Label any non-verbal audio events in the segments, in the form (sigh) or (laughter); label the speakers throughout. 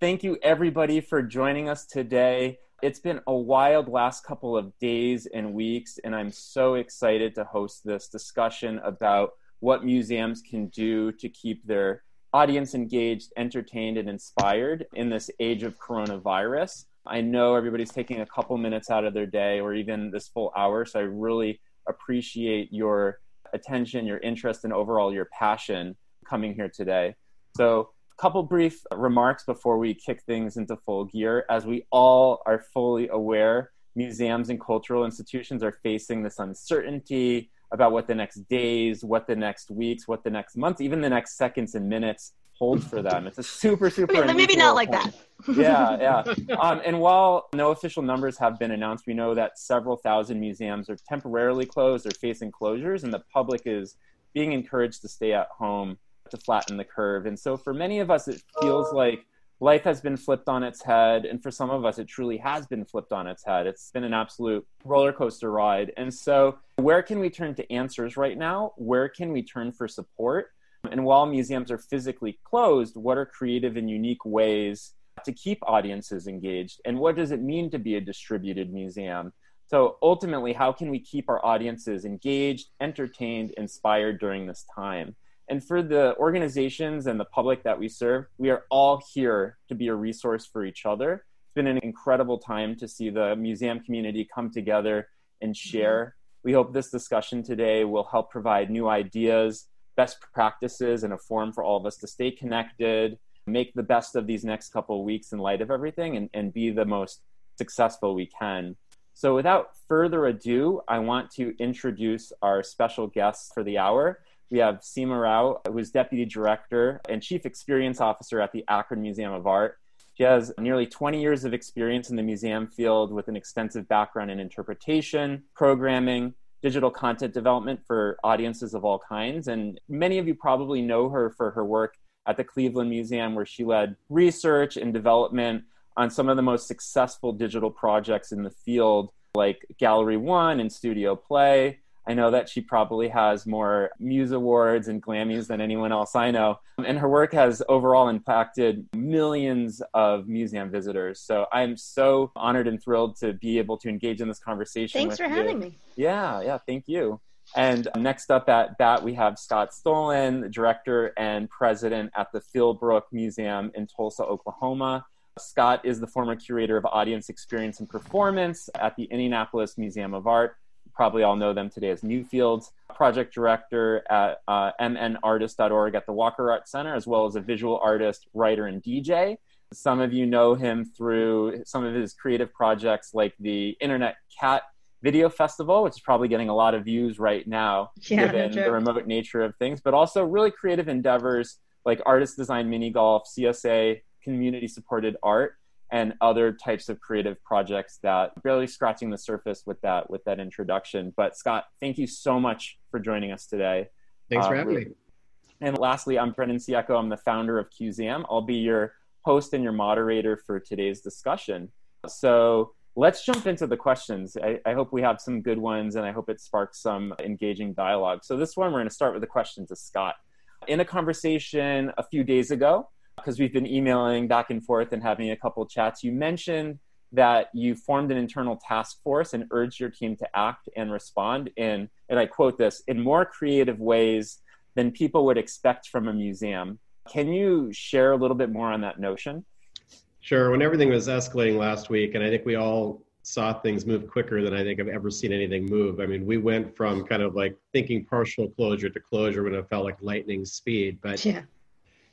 Speaker 1: Thank you, everybody, for joining us today. It's been a wild last couple of days and weeks, and I'm so excited to host this discussion about what museums can do to keep their audience engaged, entertained, and inspired in this age of coronavirus. I know everybody's taking a couple minutes out of their day or even this full hour, so I really appreciate your attention, your interest, and overall your passion coming here today. So, couple brief remarks before we kick things into full gear. As we all are fully aware, museums and cultural institutions are facing this uncertainty about what the next days, what the next weeks, what the next months, even the next seconds and minutes hold for them. It's a super, super.
Speaker 2: Maybe not like
Speaker 1: that. yeah, (laughs) yeah. Um, and while no official numbers have been announced, we know that several thousand museums are temporarily closed or facing closures, and the public is being encouraged to stay at home to flatten the curve. And so, for many of us, it feels like life has been flipped on its head. And for some of us, it truly has been flipped on its head. It's been an absolute roller coaster ride. And so, where can we turn to answers right now? Where can we turn for support? And while museums are physically closed, what are creative and unique ways to keep audiences engaged? And what does it mean to be a distributed museum? So ultimately, how can we keep our audiences engaged, entertained, inspired during this time? And for the organizations and the public that we serve, we are all here to be a resource for each other. It's been an incredible time to see the museum community come together and mm-hmm. share. We hope this discussion today will help provide new ideas, best practices, and a forum for all of us to stay connected, make the best of these next couple of weeks in light of everything, and, and be the most successful we can. So, without further ado, I want to introduce our special guests for the hour. We have Seema Rao, who is Deputy Director and Chief Experience Officer at the Akron Museum of Art. She has nearly 20 years of experience in the museum field with an extensive background in interpretation, programming, digital content development for audiences of all kinds. And many of you probably know her for her work at the Cleveland Museum, where she led research and development on some of the most successful digital projects in the field, like Gallery One and Studio Play. I know that she probably has more Muse Awards and GLAMis than anyone else I know. And her work has overall impacted millions of museum visitors. So I'm so honored and thrilled to be able to engage in this conversation.
Speaker 2: Thanks for
Speaker 1: you.
Speaker 2: having me.
Speaker 1: Yeah, yeah, thank you. And next up at that, we have Scott Stulen, director and president at the Philbrook Museum in Tulsa, Oklahoma. Scott is the former curator of audience experience and performance at the Indianapolis Museum of Art. Probably all know them today as Newfields, project director at uh, mnartist.org at the Walker Art Center, as well as a visual artist, writer, and DJ. Some of you know him through some of his creative projects like the Internet Cat Video Festival, which is probably getting a lot of views right now,
Speaker 2: yeah,
Speaker 1: given the remote nature of things, but also really creative endeavors like artist design mini golf, CSA, community supported art and other types of creative projects that barely scratching the surface with that with that introduction. But scott thank you so much for joining us today.
Speaker 3: Thanks for uh, having me.
Speaker 1: And lastly i'm brendan Ciecco. i'm the founder of Cuseum i'll be your host and your moderator for today's discussion. So let's jump into the questions. I, I hope we have some good ones and i hope it sparks some engaging dialogue. So this one we're going to start with a question to scott. In a conversation a few days ago because we've been emailing back and forth and having a couple chats, you mentioned that you formed an internal task force and urged your team to act and respond in, and I quote this, in more creative ways than people would expect from a museum. Can you share a little bit more on that notion?
Speaker 3: Sure. When everything was escalating last week, and I think we all saw things move quicker than I think I've ever seen anything move. I mean, we went from kind of like thinking partial closure to closure when it felt like lightning speed. But yeah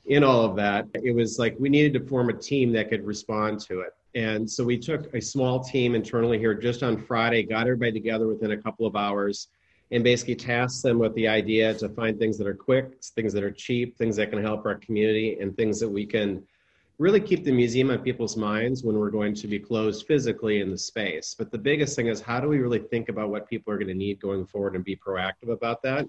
Speaker 3: in all of that, it was like we needed to form a team that could respond to it. And so we took a small team internally here just on Friday, got everybody together within a couple of hours, and basically tasked them with the idea to find things that are quick, things that are cheap, things that can help our community, and things that we can really keep the museum on people's minds when we're going to be closed physically in the space. But the biggest thing is how do we really think about what people are going to need going forward and be proactive about that?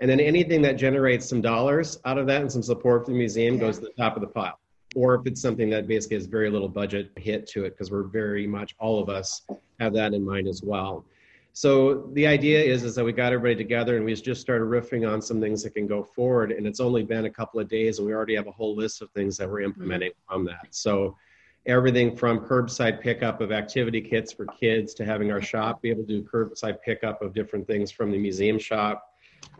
Speaker 3: And then anything that generates some dollars out of that and some support for the museum yeah. goes to the top of the pile. Or if it's something that basically has very little budget hit to it, because we're very much, all of us have that in mind as well. So the idea is is that we got everybody together and we just started riffing on some things that can go forward. And it's only been a couple of days, and we already have a whole list of things that we're implementing mm-hmm. from that. So everything from curbside pickup of activity kits for kids to having our shop be able to do curbside pickup of different things from the museum shop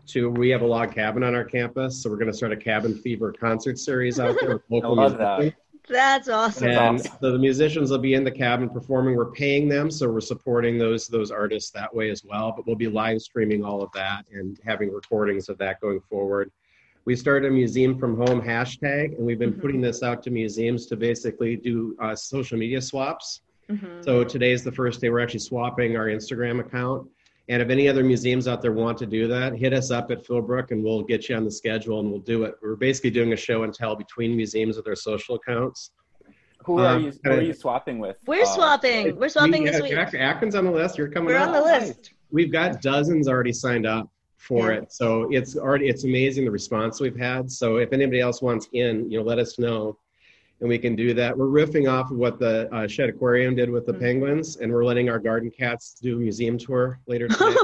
Speaker 3: to we have a log cabin on our campus so we're going to start a cabin fever concert series out there with (laughs)
Speaker 1: local I love that.
Speaker 2: That's awesome.
Speaker 3: And so the musicians will be in the cabin performing. We're paying them, so we're supporting those those artists that way as well. But we'll be live streaming all of that and having recordings of that going forward. We started a museum from home hashtag, and we've been mm-hmm. putting this out to museums to basically do uh, social media swaps. Mm-hmm. So today is the first day we're actually swapping our Instagram account. And if any other museums out there want to do that, hit us up at Philbrook and we'll get you on the schedule and we'll do it. We're basically doing a show and tell between museums with their social accounts.
Speaker 1: Who are um, you? Who are you swapping with?
Speaker 2: We're uh, swapping. We're swapping we, this week.
Speaker 3: Akron's on the list. You're coming.
Speaker 2: We're
Speaker 3: up.
Speaker 2: on the list.
Speaker 3: We've got dozens already signed up for yeah. it, so it's already it's amazing the response we've had. So if anybody else wants in, you know, let us know and we can do that. We're riffing off of what the uh, Shedd Aquarium did with the mm-hmm. penguins, and we're letting our garden cats do a museum tour later (laughs) today.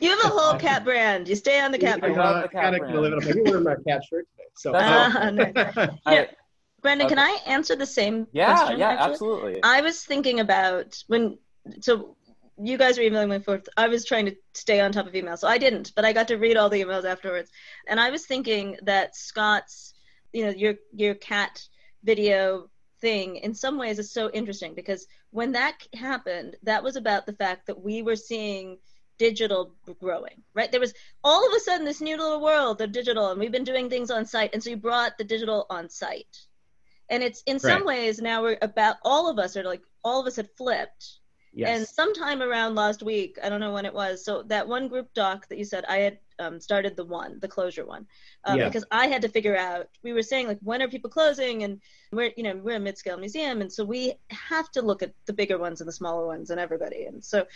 Speaker 2: you have a whole cat brand. You stay on the cat brand.
Speaker 3: Uh, the cat brand. Live it up. I'm wearing my cat shirt today. So,
Speaker 2: uh, nice. (laughs) Brendan, can I answer the same
Speaker 1: yeah,
Speaker 2: question?
Speaker 1: Yeah, yeah, absolutely.
Speaker 2: I was thinking about when so you guys were emailing me forth. I was trying to stay on top of email, so I didn't, but I got to read all the emails afterwards. And I was thinking that Scott's, you know, your your cat video thing in some ways is so interesting because when that happened, that was about the fact that we were seeing digital growing, right? There was all of a sudden this new little world of digital, and we've been doing things on site, and so you brought the digital on site. And it's in right. some ways now we're about all of us are like all of us had flipped Yes. And sometime around last week, I don't know when it was. So that one group doc that you said, I had um, started the one, the closure one, um, yeah. because I had to figure out. We were saying like, when are people closing? And we're, you know, we're a mid-scale museum, and so we have to look at the bigger ones and the smaller ones and everybody. And so,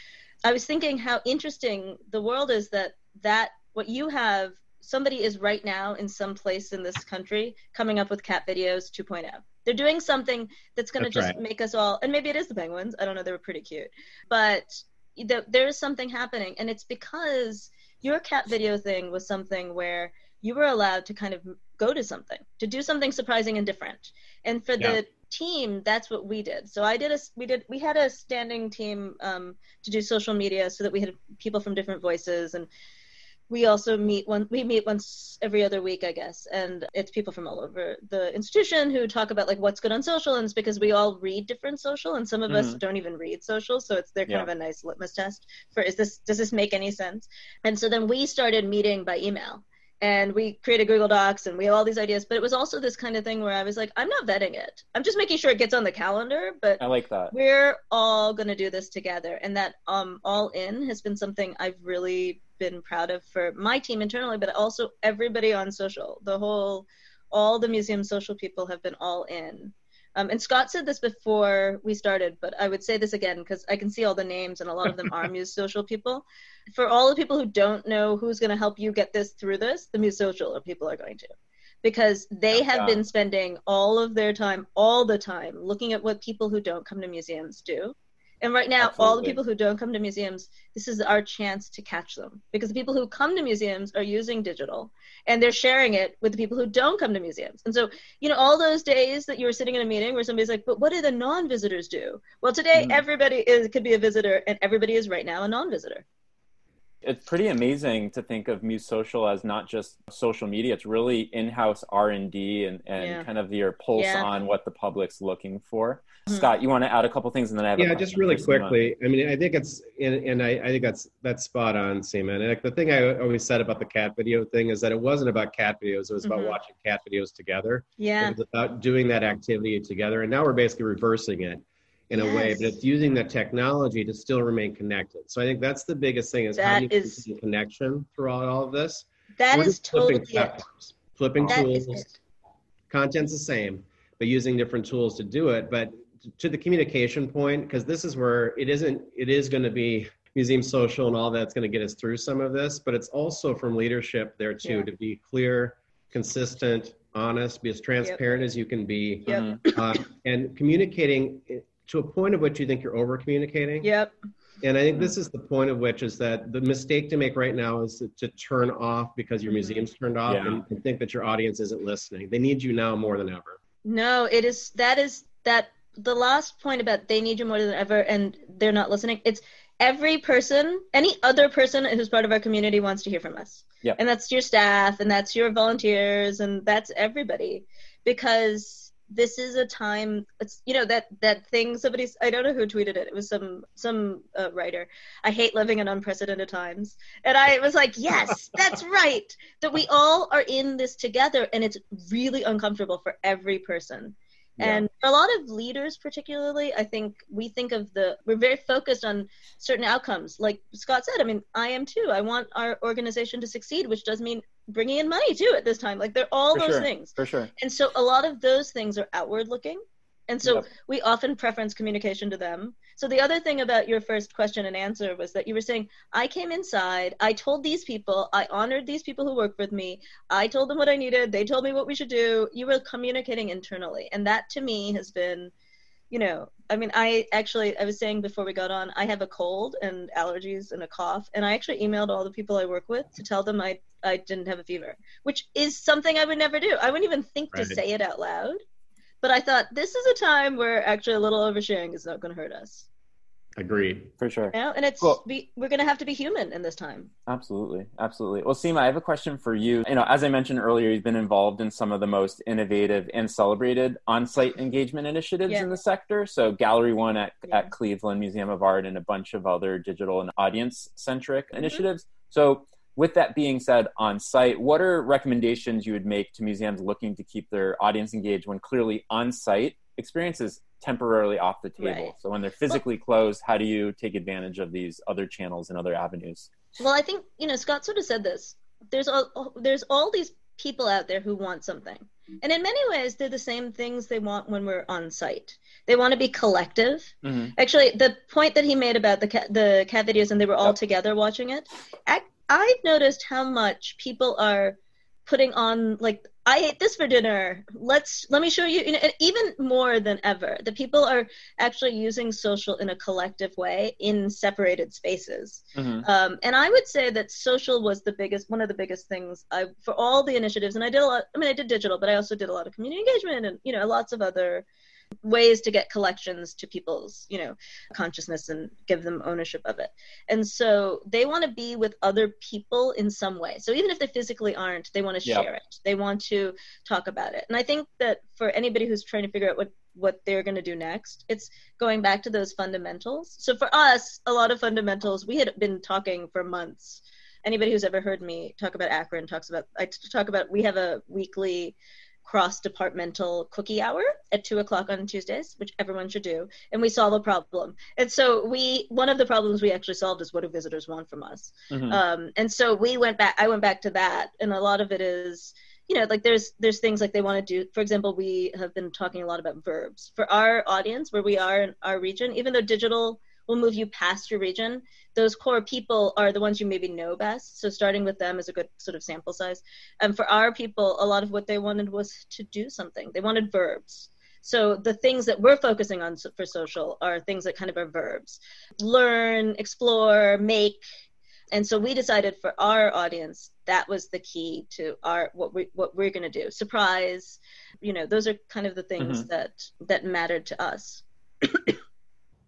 Speaker 2: I was thinking how interesting the world is that that what you have somebody is right now in some place in this country coming up with cat videos 2.0 they're doing something that's going to just right. make us all and maybe it is the penguins i don't know they were pretty cute but the, there is something happening and it's because your cat video thing was something where you were allowed to kind of go to something to do something surprising and different and for yeah. the team that's what we did so i did a we did we had a standing team um, to do social media so that we had people from different voices and we also meet one we meet once every other week i guess and it's people from all over the institution who talk about like what's good on social and it's because we all read different social and some of mm-hmm. us don't even read social so it's they're kind yeah. of a nice litmus test for is this does this make any sense and so then we started meeting by email and we created Google Docs and we have all these ideas. But it was also this kind of thing where I was like, I'm not vetting it. I'm just making sure it gets on the calendar. But
Speaker 1: I like that.
Speaker 2: We're all going to do this together, and that um, all in has been something I've really been proud of for my team internally, but also everybody on social. The whole, all the museum social people have been all in um, and Scott said this before we started, but I would say this again because I can see all the names and a lot of them are (laughs) Muse Social people. For all the people who don't know who's going to help you get this through this, the Muse Social people are going to. Because they have yeah. been spending all of their time, all the time, looking at what people who don't come to museums do and right now, Absolutely. all the people who don't come to museums, this is our chance to catch them because the people who come to museums are using digital and they're sharing it with the people who don't come to museums. And so, you know, all those days that you were sitting in a meeting where somebody's like, but what do the non visitors do? Well, today, mm. everybody is, could be a visitor and everybody is right now a non visitor
Speaker 1: it's pretty amazing to think of Muse Social as not just social media. It's really in-house R and D and yeah. kind of your pulse yeah. on what the public's looking for. Mm-hmm. Scott, you want to add a couple things, and then I have
Speaker 3: yeah, just really quickly. I mean, I think it's and, and I, I think that's that's spot on, Seema. And like the thing I always said about the cat video thing is that it wasn't about cat videos; it was about mm-hmm. watching cat videos together.
Speaker 2: Yeah,
Speaker 3: it was about doing that activity together. And now we're basically reversing it in yes. a way, but it's using the technology to still remain connected. So I think that's the biggest thing is that how do you is, connection throughout all of this.
Speaker 2: That We're is totally flipping, platforms,
Speaker 3: flipping tools. Content's the same, but using different tools to do it. But to the communication point, because this is where it isn't, it is going to be museum social and all that's going to get us through some of this, but it's also from leadership there too, yeah. to be clear, consistent, honest, be as transparent yep. as you can be,
Speaker 2: yep.
Speaker 3: uh, and communicating to a point of which you think you're over communicating.
Speaker 2: Yep.
Speaker 3: And I think this is the point of which is that the mistake to make right now is to, to turn off because your
Speaker 2: Mhm.
Speaker 3: museum's turned off
Speaker 1: Yeah.
Speaker 3: and, and think that your audience isn't listening. They need you now more than ever.
Speaker 2: No, it is that is that the last point about they need you more than ever and they're not listening. It's every person, any other person who's part of our community wants to hear from us.
Speaker 1: Yep.
Speaker 2: And that's your staff and that's your volunteers and that's everybody because this is a time it's you know that that thing somebody's i don't know who tweeted it it was some some uh, writer i hate living in unprecedented times and i was like yes (laughs) that's right that we all are in this together and it's really uncomfortable for every person
Speaker 1: Yeah.
Speaker 2: and for a lot of leaders particularly i think we think of the we're very focused on certain outcomes like scott said i mean i am too i want our organization to succeed which does mean bringing in money too at this time like they're all
Speaker 1: For
Speaker 2: those
Speaker 1: sure.
Speaker 2: things
Speaker 1: for sure.
Speaker 2: and so a lot of those things are outward looking. And so
Speaker 1: Yep.
Speaker 2: we often preference communication to them. So the other thing about your first question and answer was that you were saying, I came inside, I told these people, I honored these people who worked with me, I told them what I needed, they told me what we should do. You were communicating internally. And that to me has been, you know, I mean, I actually, I was saying before we got on, I have a cold and allergies and a cough. And I actually emailed all the people I work with to tell them I, I didn't have a fever, which is something I would never do. I wouldn't even think
Speaker 3: Right.
Speaker 2: to say it out loud. But I thought this is a time where actually a little oversharing is not going to hurt us.
Speaker 3: Agreed.
Speaker 1: For sure.
Speaker 2: You know? And it's
Speaker 1: Cool.
Speaker 2: be, we're going to have to be human in this time.
Speaker 1: Absolutely, absolutely. Well, Seema, I have a question for you. You know, as I mentioned earlier, you've been involved in some of the most innovative and celebrated on-site engagement initiatives
Speaker 2: Yeah.
Speaker 1: in the sector. So, Gallery One at,
Speaker 2: Yeah.
Speaker 1: at Cleveland Museum of Art, and a bunch of other digital and audience-centric
Speaker 2: Mm-hmm.
Speaker 1: initiatives. So, with that being said, on site, what are recommendations you would make to museums looking to keep their audience engaged when clearly on site experience is temporarily off the table?
Speaker 2: Right.
Speaker 1: So, when they're physically closed, how do you take advantage of these other channels and other avenues?
Speaker 2: Well, I think you know Scott sort of said this. There's all there's all these people out there who want something, and in many ways, they're the same things they want when we're on site. They want to be collective.
Speaker 1: Mm-hmm.
Speaker 2: Actually, the point that he made about the cat, the cat videos and they were all
Speaker 1: Yep.
Speaker 2: together watching it, I, I've noticed how much people are putting on like I ate this for dinner. Let's let me show you. you know, and even more than ever, the people are actually using social in a collective way in separated spaces.
Speaker 1: Mm-hmm.
Speaker 2: Um, and I would say that social was the biggest, one of the biggest things I for all the initiatives. And I did a lot. I mean, I did digital, but I also did a lot of community engagement and you know lots of other ways to get collections to people's you know consciousness and give them ownership of it. And so they want to be with other people in some way. So even if they physically aren't they want to
Speaker 1: Yep.
Speaker 2: share it. They want to talk about it. And i think that for anybody who's trying to figure out what what they're going to do next it's going back to those fundamentals. So for us a lot of fundamentals we had been talking for months. Anybody who's ever heard me talk about akron talks about i talk about we have a weekly cross departmental cookie hour at two o'clock on Tuesdays, which everyone should do, and we solve a problem. And so we one of the problems we actually solved is what do visitors want from us.
Speaker 1: Mhm.
Speaker 2: Um, and so we went back. I went back to that, and a lot of it is. You know, like there's there's things like they want to do. For example, we have been talking a lot about verbs for our audience where we are in our region. Even though digital will move you past your region, those core people are the ones you maybe know best. So starting with them is a good sort of sample size. And for our people, a lot of what they wanted was to do something. They wanted verbs. So the things that we're focusing on for social are things that kind of are verbs. Learn, explore, make. And so we decided for our audience that was the key to our what we what we're going to do. Surprise, you know, those are kind of the things mm-hmm. that that mattered to us. (coughs)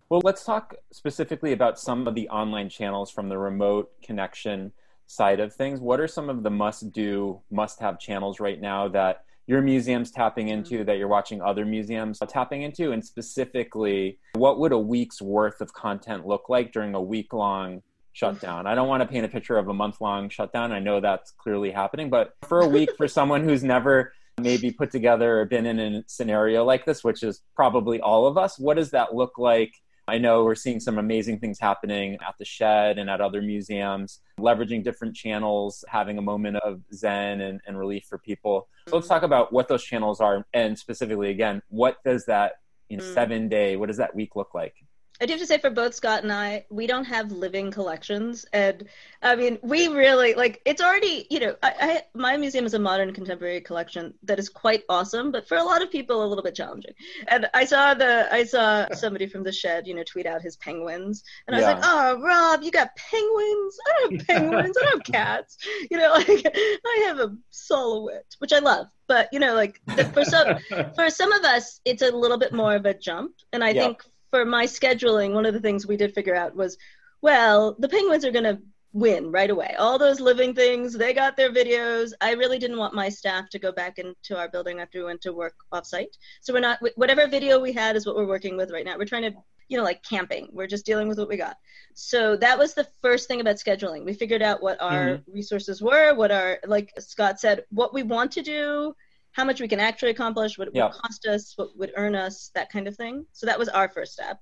Speaker 1: Well, let's talk specifically about some of the online channels from the remote connection side of things. What are some of the must do, must have channels right now that your museum's tapping mm-hmm. into, that you're watching other museums tapping into? And specifically, what would a week's worth of content look like during a week long shutdown? I don't want to paint a picture of a month long shutdown. I know that's clearly happening, but for a week, for someone who's never maybe put together or been in a scenario like this, which is probably all of us, what does that look like? I know we're seeing some amazing things happening at the Shedd and at other museums, leveraging different channels, having a moment of zen and, and relief for people. So let's talk about what those channels are and specifically again, what does that you know,
Speaker 2: Mm.
Speaker 1: seven day, what does that week look like?
Speaker 2: I do have to say for both Scott and I, we don't have living collections, and I mean, we really like. It's already, you know, I, I my museum is a modern contemporary collection that is quite awesome, but for a lot of people, a little bit challenging. And I saw the, I saw (laughs) somebody from the Shedd, you know, tweet out his penguins, and I was
Speaker 1: Yeah.
Speaker 2: like, oh, Rob, you got penguins? I don't have (laughs) penguins. I don't have cats. You know, (laughs) like I have a Sol LeWitt, which I love, but you know, like the, for some for some of us, it's a little bit more of a jump. And I
Speaker 1: Yeah.
Speaker 2: think for my scheduling, one of the things we did figure out was, well, the penguins are going to win right away. All those living things, they got their videos. I really didn't want my staff to go back into our building after we went to work offsite. So we're not, whatever video we had is what we're working with right now. We're trying to, you know, like camping. We're just dealing with what we got. So that was the first thing about scheduling. We figured out what our hmm. resources were, what our, like Scott said, what we want to do, how much we can actually accomplish, what it
Speaker 1: Yeah.
Speaker 2: would cost us, what would earn us, that kind of thing. So that was our first step.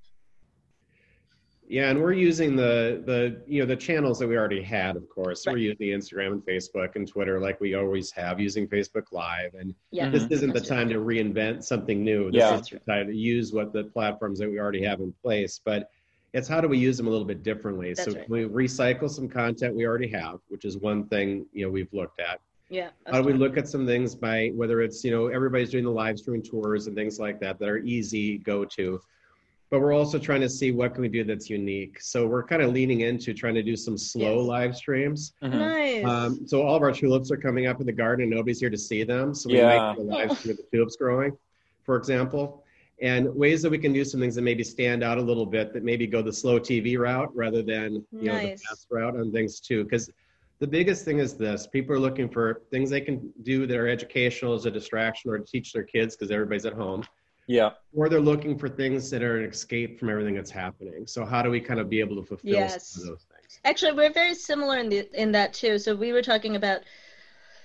Speaker 3: Yeah, and we're using the the you know the channels that we already had, of course.
Speaker 2: Right.
Speaker 3: We're using Instagram and Facebook and Twitter like we always have, using Facebook Live. And
Speaker 2: Yeah.
Speaker 3: this
Speaker 1: Mhm.
Speaker 3: isn't the time to reinvent something new. This
Speaker 1: Yeah.
Speaker 3: is the time to use what the platforms that we already have in place. But it's how do we use them a little bit differently?
Speaker 2: That's
Speaker 3: so
Speaker 2: right.
Speaker 3: we recycle some content we already have, which is one thing you know we've looked at.
Speaker 2: Yeah.
Speaker 3: How do we look at some things by whether it's you know everybody's doing the live streaming tours and things like that that are easy go to, but we're also trying to see what can we do that's unique. So we're kind of leaning into trying to do some slow
Speaker 2: Yes.
Speaker 3: live streams.
Speaker 1: Mhm.
Speaker 2: Nice.
Speaker 3: Um, so all of our tulips are coming up in the garden and nobody's here to see them. So we
Speaker 1: Yeah.
Speaker 3: make the live stream of the tulips growing, for example. And ways that we can do some things that maybe stand out a little bit that maybe go the slow TV route rather than you know the fast route on things too. Because the biggest thing is this: people are looking for things they can do that are educational as a distraction or to teach their kids because everybody's at home,
Speaker 1: Yeah.
Speaker 3: or they're looking for things that are an escape from everything that's happening. So how do we kind of be able to fulfill
Speaker 2: Yes.
Speaker 3: some of those things?
Speaker 2: Actually, we're very similar in the in that too. So we were talking about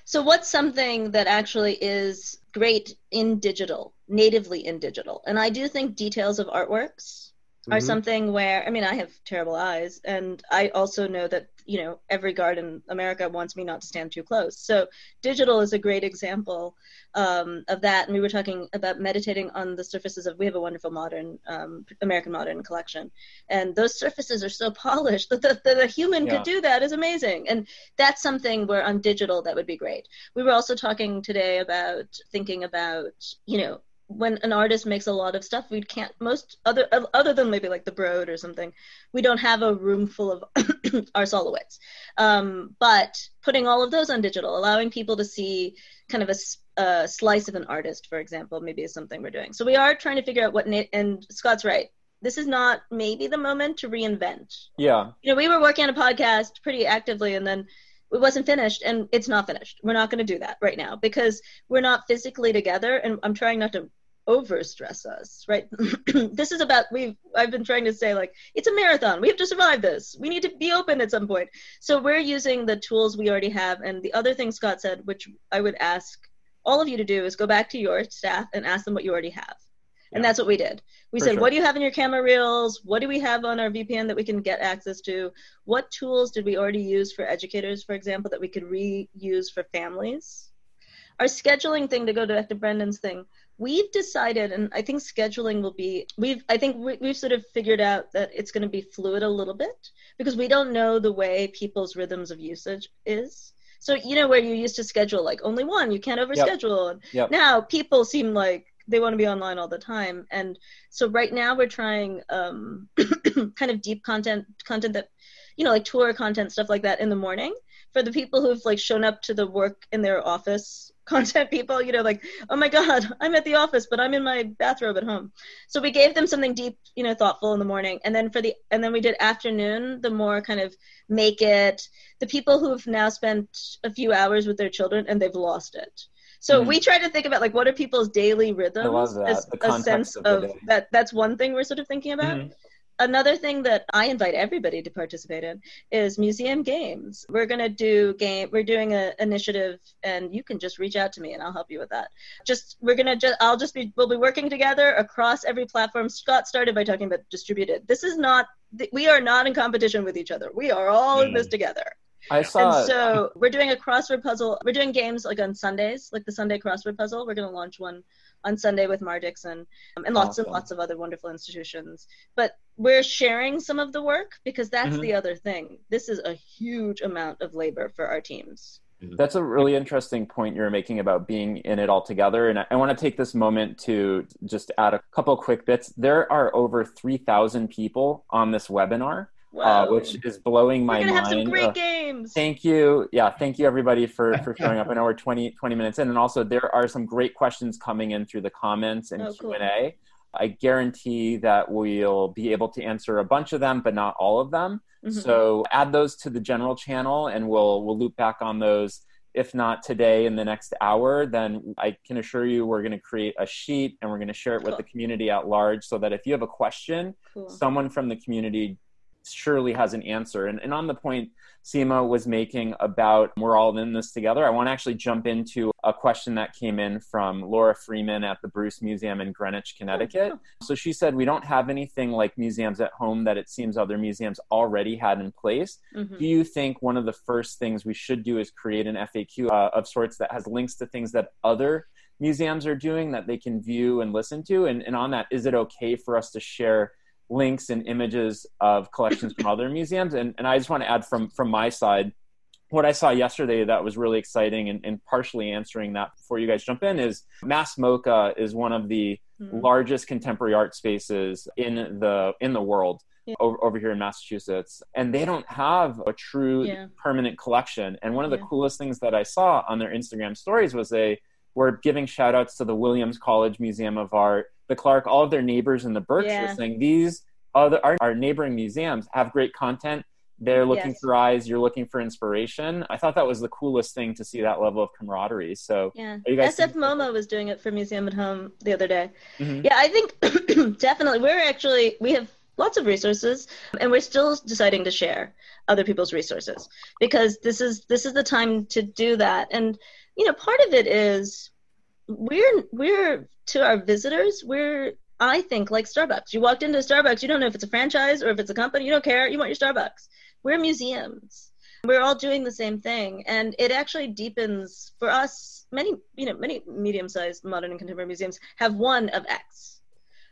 Speaker 2: so what's something that actually is great in digital, natively in digital. And I do think details of artworks are
Speaker 3: Mhm.
Speaker 2: something where I mean I have terrible eyes and I also know that you know every guard in America wants me not to stand too close. So digital is a great example um, of that. And we were talking about meditating on the surfaces of we have a wonderful modern um, American modern collection, and those surfaces are so polished (laughs) that the, that a human
Speaker 1: Yeah.
Speaker 2: could do that is amazing. And that's something where on digital that would be great. We were also talking today about thinking about you know when an artist makes a lot of stuff we can't most other other than maybe like the broad or something we don't have a room full of (coughs) our Sol LeWitts um, but putting all of those on digital allowing people to see kind of a slice of an artist for example maybe is something we're doing so we are trying to figure out what and scott's right this is not maybe the moment to reinvent
Speaker 1: Yeah.
Speaker 2: you know, we were working on a podcast pretty actively and then it wasn't finished and it's not finished. We're not going to do that right now because we're not physically together and I'm trying not to over stress us, right? (clears throat) this is about we've I've been trying to say like it's a marathon. We have to survive this. We need to be open at some point. So we're using the tools we already have and the other thing Scott said which I would ask all of you to do is go back to your staff and ask them what you already have. And that's what we did. We
Speaker 1: For
Speaker 2: said,
Speaker 1: sure.
Speaker 2: what do you have in your camera reels? What do we have on our VPN that we can get access to? What tools did we already use for educators, for example, that we could reuse for families? Our scheduling thing, to go back to Brendan's thing, we've decided, and I think scheduling will be, we've, I think we, we've sort of figured out that it's going to be fluid a little bit because we don't know the way people's rhythms of usage is. So, you know, where you used to schedule like only one, you can't overschedule. And
Speaker 1: Yep.
Speaker 2: now people seem like they want to be online all the time. And so right now we're trying um, (clears throat) kind of deep content, content that, you know, like tour content, stuff like that in the morning for the people who've like shown up to the work in their office content people, you know, like, oh my God, (laughs) I'm at the office, but I'm in my bathrobe at home. So we gave them something deep, you know, thoughtful in the morning. And then for the, and then we did afternoon, the more kind of make it, the people who've now spent a few hours with their children and they've lost it. So
Speaker 1: Mhm.
Speaker 2: we try to think about like what are people's daily rhythms as
Speaker 1: the
Speaker 2: a sense
Speaker 1: of
Speaker 2: of, that. That's one thing we're sort of thinking about.
Speaker 1: Mhm.
Speaker 2: Another thing that I invite everybody to participate in is museum games. We're gonna do game. We're doing an initiative, and you can just reach out to me, and I'll help you with that. Just we're gonna just I'll just be we'll be working together across every platform. Scott started by talking about distributed. This is not we are not in competition with each other. We are all in this mm. together.
Speaker 1: I saw.
Speaker 2: And so we're doing a crossword puzzle. We're doing games like on Sundays, like the Sunday crossword puzzle. We're going to launch one on Sunday with Mar Dixon, um, and lots awesome. and lots of other wonderful institutions. But we're sharing some of the work because that's mm-hmm. the other thing. This is a huge amount of labor for our teams.
Speaker 1: That's a really interesting point you're making about being in it all together. And I, I want to take this moment to just add a couple quick bits. There are over 3,000 people on this webinar. Uh, which is blowing my
Speaker 2: we're
Speaker 1: mind.
Speaker 2: Have some great uh, games.
Speaker 1: Thank you. Yeah, thank you everybody for (laughs) for showing up. I know we're 20, 20 minutes in, and also there are some great questions coming in through the comments and oh, Q and A. I guarantee that we'll be able to answer a bunch of them, but not all of them. Mm-hmm. So add those to the general channel, and we'll we'll loop back on those. If not today in the next hour, then I can assure you we're going to create a sheet and we're going to share it cool. with the community at large, so that if you have a question, cool. someone from the community surely has an answer. And, and on the point Seema was making about we're all in this together, I want to actually jump into a question that came in from Laura Freeman at the Bruce Museum in Greenwich, Connecticut. So she said, We don't have anything like museums at home that it seems other museums already had in place. Mm-hmm. Do you think one of the first things we should do is create an FAQ uh, of sorts that has links to things that other museums are doing that they can view and listen to? And, and on that, is it okay for us to share? Links and images of collections from other museums. And, and I just want to add from, from my side, what I saw yesterday that was really exciting and, and partially answering that before you guys jump in is Mass MoCA is one of the mm-hmm. largest contemporary art spaces in the in the world. Yeah. Over, over, here in Massachusetts, and they don't have a true yeah. permanent collection. And one of the yeah. coolest things that I saw on their Instagram stories was they were giving shout outs to the Williams College Museum of Art, the Clark, all of their neighbors in the Berkshire, yeah. saying these other our, our, neighboring museums have great content. They're looking yes. for eyes. You're looking for inspiration. I thought that was the coolest thing to see that level of camaraderie. So
Speaker 2: yeah, SF MoMA was doing it for Museum at Home the other day. Mm-hmm. Yeah, I think (clears throat) definitely we're actually we have lots of resources and we're still deciding to share other people's resources because this is this is the time to do that and you know part of it is we're we're to our visitors we're I think like Starbucks. You walked into Starbucks, you don't know if it's a franchise or if it's a company. You don't care. You want your Starbucks. We're museums. We're all doing the same thing, and it actually deepens for us. Many, you know, many medium-sized modern and contemporary museums have one of X,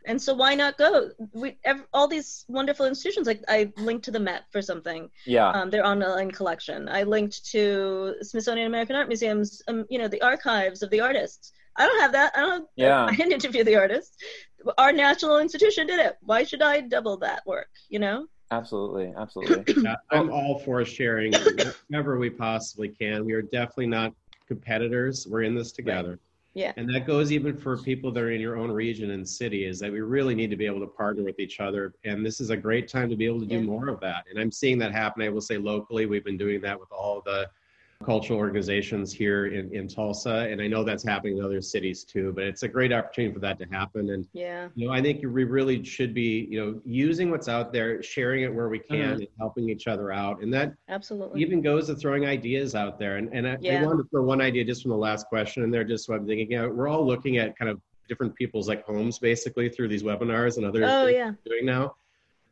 Speaker 2: and so why not go? We every, all these wonderful institutions. Like I linked to the Met for something.
Speaker 1: Yeah.
Speaker 2: Um, their online collection. I linked to Smithsonian American Art Museum's. Um, you know, the archives of the artists. I don't have that. I don't.
Speaker 1: Yeah.
Speaker 2: I didn't interview the artist. our national institution did it. Why should I double that work? You know?
Speaker 1: Absolutely, absolutely. (clears throat)
Speaker 3: yeah, I'm um, all for sharing whenever we possibly can. We are definitely not competitors. We're in this together. Right.
Speaker 2: Yeah.
Speaker 3: And that goes even for people that are in your own region and city is that we really need to be able to partner with each other. And this is a great time to be able to do yeah. more of that. And I'm seeing that happen. I will say locally, we've been doing that with all the cultural organizations here in, in Tulsa. And I know that's happening in other cities too, but it's a great opportunity for that to happen. And,
Speaker 2: yeah,
Speaker 3: you know, I think we really should be, you know, using what's out there, sharing it where we can mm-hmm. and helping each other out. And that
Speaker 2: absolutely
Speaker 3: even goes to throwing ideas out there. And, and I, yeah. I wanted to throw one idea just from the last question in there, just what I'm thinking, you know, we're all looking at kind of different people's like homes basically through these webinars and other
Speaker 2: oh, yeah.
Speaker 3: doing now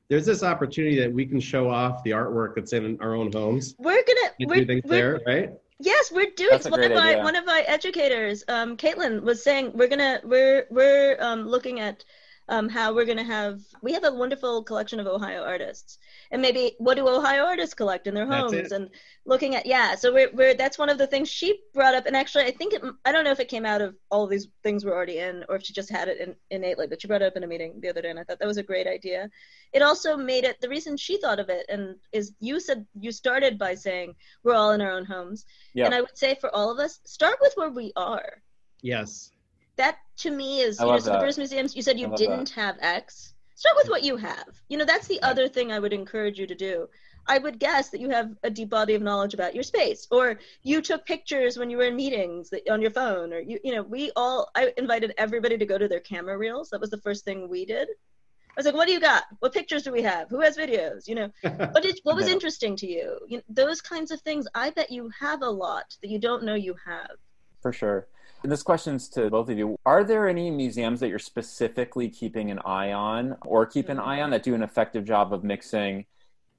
Speaker 3: there's this opportunity that we can show off the artwork that's in our own homes.
Speaker 2: We're gonna we're,
Speaker 3: we're, there, right?
Speaker 2: Yes, we're doing. One of my one of my educators, um, Caitlin, was saying we're gonna we're we're um, looking at um, how we're going to have we have a wonderful collection of ohio artists and maybe what do ohio artists collect in their homes? and looking at yeah so we're, we're that's one of the things she brought up. And actually i think it, i don't know if it came out of all of these things we're already in or if she just had it in, innately but she brought it up in a meeting the other day and i thought that was a great idea. It also made it the reason she thought of it and is you said you started by saying we're all in our own homes. Yeah. and i would say for all of us start with where we are.
Speaker 3: Yes.
Speaker 2: That to me is you know so the Bruce museums you said you didn't that. have X. Start with what you have. You know that's the other thing I would encourage you to do. I would guess that you have a deep body of knowledge about your space, or you took pictures when you were in meetings on your phone, or you, you know, we all. I invited everybody to go to their camera reels. That was the first thing we did. I was like, "What do you got? What pictures do we have? Who has videos? You know, (laughs) what did what was interesting to you? you know, those kinds of things. I bet you have a lot that you don't know you have.
Speaker 1: For sure. And this question's to both of you. Are there any museums that you're specifically keeping an eye on or keep an eye on that do an effective job of mixing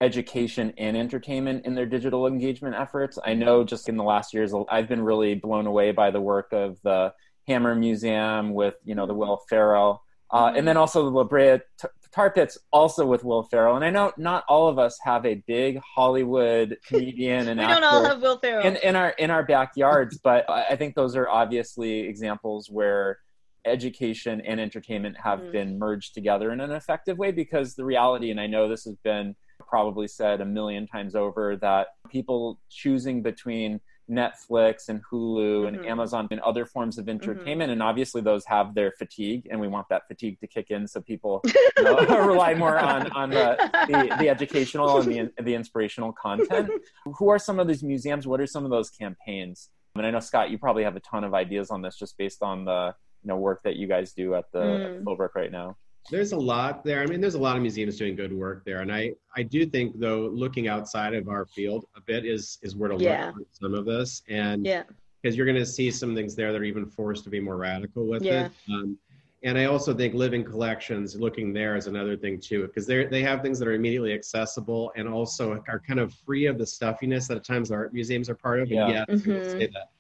Speaker 1: education and entertainment in their digital engagement efforts? I know just in the last years, I've been really blown away by the work of the Hammer Museum with you know the Will Ferrell, uh, and then also the La Brea t- Tar Pits also with Will Ferrell. And I know not all of us have a big Hollywood (laughs) comedian and
Speaker 2: we
Speaker 1: actor
Speaker 2: don't all have Will Ferrell.
Speaker 1: in, in our in our backyards, but I I think those are obviously examples where education and entertainment have
Speaker 2: Mm.
Speaker 1: been merged together in an effective way because the reality and I know this has been probably said a million times over that people choosing between Netflix and Hulu and
Speaker 2: Mhm.
Speaker 1: Amazon and other forms of entertainment and obviously those have their fatigue and we want that fatigue to kick in so people (laughs) you know, (laughs) rely more on on the, the the educational and the the inspirational content. Who are some of these museums? What are some of those campaigns? And I know Scott you probably have a ton of ideas on this just based on the you know work that you guys do at the
Speaker 2: Mm.
Speaker 1: at Philbrook right now
Speaker 3: There's a lot there. I mean, there's a lot of museums doing good work there, and I I do think though looking outside of our field a bit is is where to
Speaker 2: Yeah.
Speaker 3: look for some of this, and
Speaker 2: yeah.
Speaker 3: because you're going to see some things there that are even forced to be more radical with
Speaker 2: Yeah.
Speaker 3: it. Um, and I also think living collections, looking there is another thing too, because they they have things that are immediately accessible and also are kind of free of the stuffiness that at times art museums are part of.
Speaker 1: Yeah.
Speaker 3: And yes, I'm gonna
Speaker 2: Mhm.
Speaker 3: say that.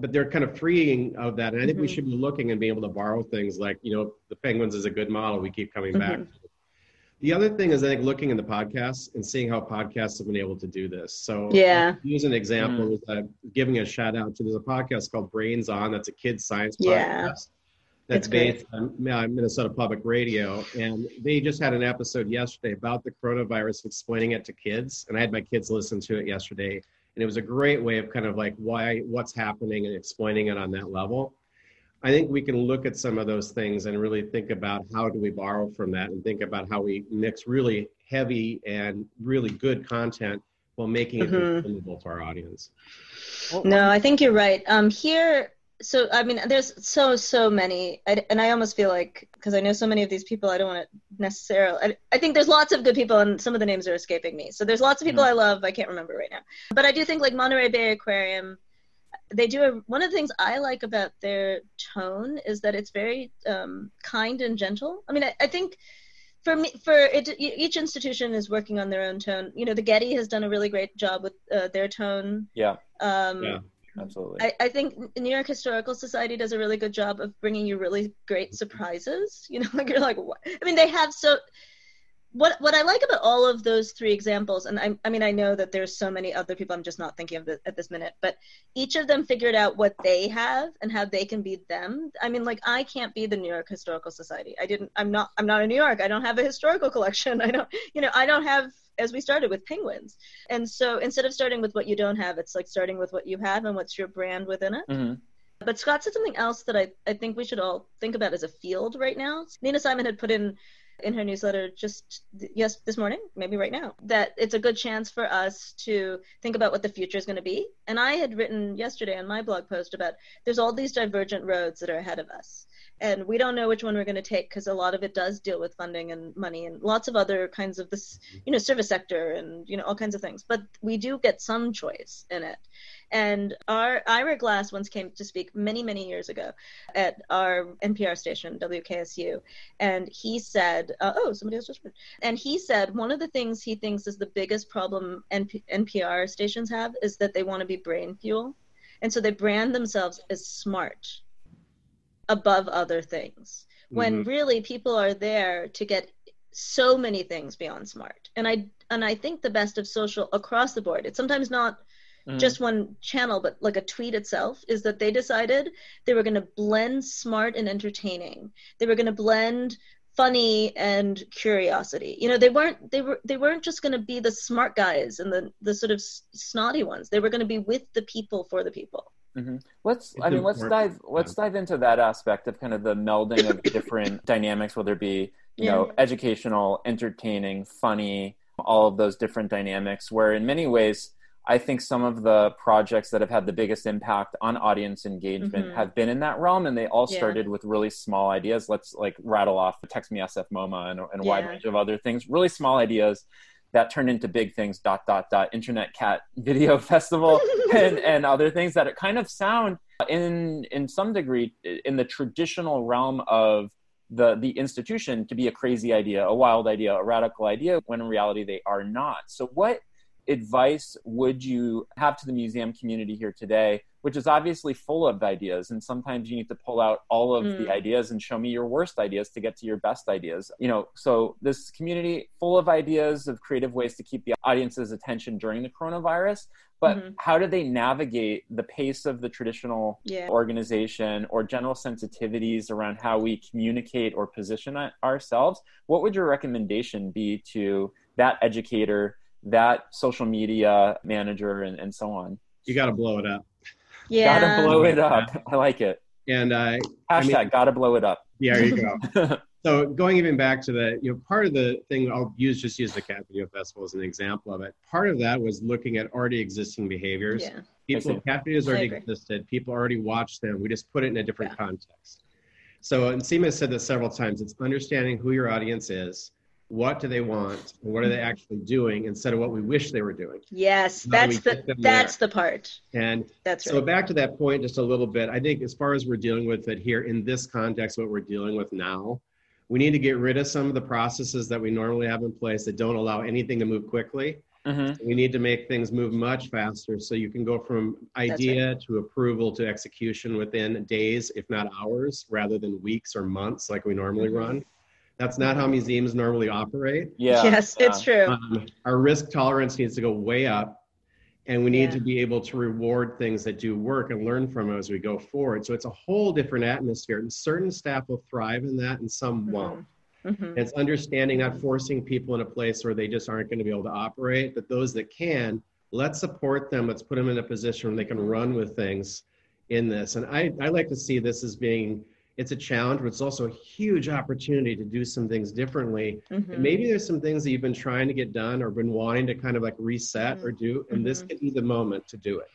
Speaker 3: But they're kind of freeing of that. And I think we
Speaker 2: Mhm.
Speaker 3: should be looking and being able to borrow things like, you know, the Penguins is a good model. We keep coming back.
Speaker 2: Mm-hmm.
Speaker 3: The other thing is, I think, looking in the podcasts and seeing how podcasts have been able to do this. So,
Speaker 2: Yeah.
Speaker 3: use an example
Speaker 1: Mm.
Speaker 3: is uh, giving a shout out to there's a podcast called Brains On. That's a kids science
Speaker 2: Yeah.
Speaker 3: podcast. That's
Speaker 2: It's great.
Speaker 3: based on uh, Minnesota Public Radio, and they just had an episode yesterday about the coronavirus, explaining it to kids. And I had my kids listen to it yesterday, and it was a great way of kind of like why, what's happening, and explaining it on that level. I think we can look at some of those things and really think about how do we borrow from that, and think about how we mix really heavy and really good content while making it
Speaker 2: Mhm.
Speaker 3: consumable to our audience.
Speaker 2: No, I think you're right. Um, here, so I mean, there's so so many, I, and I almost feel like because I know so many of these people, I don't want to necessarily. I, I think there's lots of good people, and some of the names are escaping me. So there's lots of people
Speaker 1: Mhm.
Speaker 2: I love. I can't remember right now, but I do think like Monterey Bay Aquarium. They do a, one of the things I like about their tone is that it's very um, kind and gentle. I mean, I, I think for me for it each institution is working on their own tone you know the getty has done a really great job with uh, their tone
Speaker 1: yeah
Speaker 2: um
Speaker 3: Yeah.
Speaker 1: Absolutely
Speaker 2: I, I think New York Historical Society does a really good job of bringing you really great surprises. You know, (laughs) like you're like, what? I mean, they have so. What what I like about all of those three examples, and I, I mean, I know that there's so many other people I'm just not thinking of the, at this minute, but each of them figured out what they have and how they can be them. I mean, like I can't be the New York Historical Society. I didn't. I'm not. I'm not in New York. I don't have a historical collection. (laughs) I don't. You know, I don't have. As we started with penguins, and so instead of starting with what you don't have, it's like starting with what you have and what's your brand within it.
Speaker 1: Mhm.
Speaker 2: But Scott said something else that I, I think we should all think about as a field right now. Nina Simon had put in in her newsletter just yes this morning, maybe right now, that it's a good chance for us to think about what the future is going to be. And I had written yesterday on my blog post about there's all these divergent roads that are ahead of us. And we don't know which one we're going to take because a lot of it does deal with funding and money and lots of other kinds of this, you know, service sector and, you know, all kinds of things. But we do get some choice in it. And our Ira Glass once came to speak many, many years ago at our NPR station, WKSU, and he said, uh, "Oh, somebody else just," and he said one of the things he thinks is the biggest problem NP- NPR stations have is that they want to be brain fuel, and so they brand themselves as smart above other things. When
Speaker 3: Mhm.
Speaker 2: really people are there to get so many things beyond smart. And i and i think the best of social across the board it's sometimes not
Speaker 1: Mhm.
Speaker 2: just one channel but like a tweet itself is that they decided they were going to blend smart and entertaining. They were going to blend funny and curiosity. You know they weren't they were they weren't just going to be the smart guys and the the sort of s- snotty ones. They were going to be with the people for the people
Speaker 1: Mhm. Let's.
Speaker 3: It's
Speaker 1: I mean, let's
Speaker 3: important.
Speaker 1: dive. Let's dive into that aspect of kind of the melding of (coughs) different dynamics, whether it be you
Speaker 2: Yeah.
Speaker 1: know educational, entertaining, funny, all of those different dynamics. Where in many ways, I think some of the projects that have had the biggest impact on audience engagement
Speaker 2: Mhm.
Speaker 1: have been in that realm, and they all
Speaker 2: Yeah.
Speaker 1: started with really small ideas. Let's like rattle off Text Me SF MoMA and, and a wide range of other things. Really small ideas that turned into big things. Dot dot dot. Internet Cat Video (laughs) Festival (laughs) and and other things that kind of sound in in some degree in the traditional realm of the the institution to be a crazy idea, a wild idea, a radical idea, when in reality they are not. So what advice would you have to the museum community here today which is obviously full of ideas and sometimes you need to pull out all of mm. the ideas and show me your worst ideas to get to your best ideas you know so this community full of ideas of creative ways to keep the audience's attention during the coronavirus but mm-hmm. how do they navigate the pace of the traditional yeah. organization or general sensitivities around how we communicate or position ourselves what would your recommendation be to that educator that social media manager and, and so on
Speaker 3: you got to blow it up
Speaker 1: yeah. Gotta blow it up. I like it.
Speaker 3: And uh,
Speaker 1: hashtag I mean, gotta blow it up.
Speaker 3: Yeah, there you go. (laughs) so going even back to the, you know, part of the thing I'll use just use the Cat Video Festival as an example of it. Part of that was looking at already existing behaviors. Yeah. People cat videos already existed. People already watched them. We just put it in a different yeah. context. So and Seema said this several times. It's understanding who your audience is what do they want and what are they actually doing instead of what we wish they were doing
Speaker 2: yes that's the that's there. the part
Speaker 3: and
Speaker 2: that's
Speaker 3: right. so back to that point just a little bit i think as far as we're dealing with it here in this context what we're dealing with now we need to get rid of some of the processes that we normally have in place that don't allow anything to move quickly mm-hmm. we need to make things move much faster so you can go from idea right. to approval to execution within days if not hours rather than weeks or months like we normally mm-hmm. run that's not how museums normally operate.
Speaker 1: Yeah.
Speaker 2: Yes,
Speaker 1: yeah.
Speaker 2: it's true. Um,
Speaker 3: our risk tolerance needs to go way up, and we need yeah. to be able to reward things that do work and learn from it as we go forward. So it's a whole different atmosphere, and certain staff will thrive in that, and some mm-hmm. won't. Mm-hmm. It's understanding, not forcing people in a place where they just aren't going to be able to operate, but those that can, let's support them. Let's put them in a position where they can run with things in this. And I, I like to see this as being it's a challenge, but it's also a huge opportunity to do some things differently. Mm-hmm. And maybe there's some things that you've been trying to get done or been wanting to kind of like reset mm-hmm. or do, and mm-hmm. this could be the moment to do it.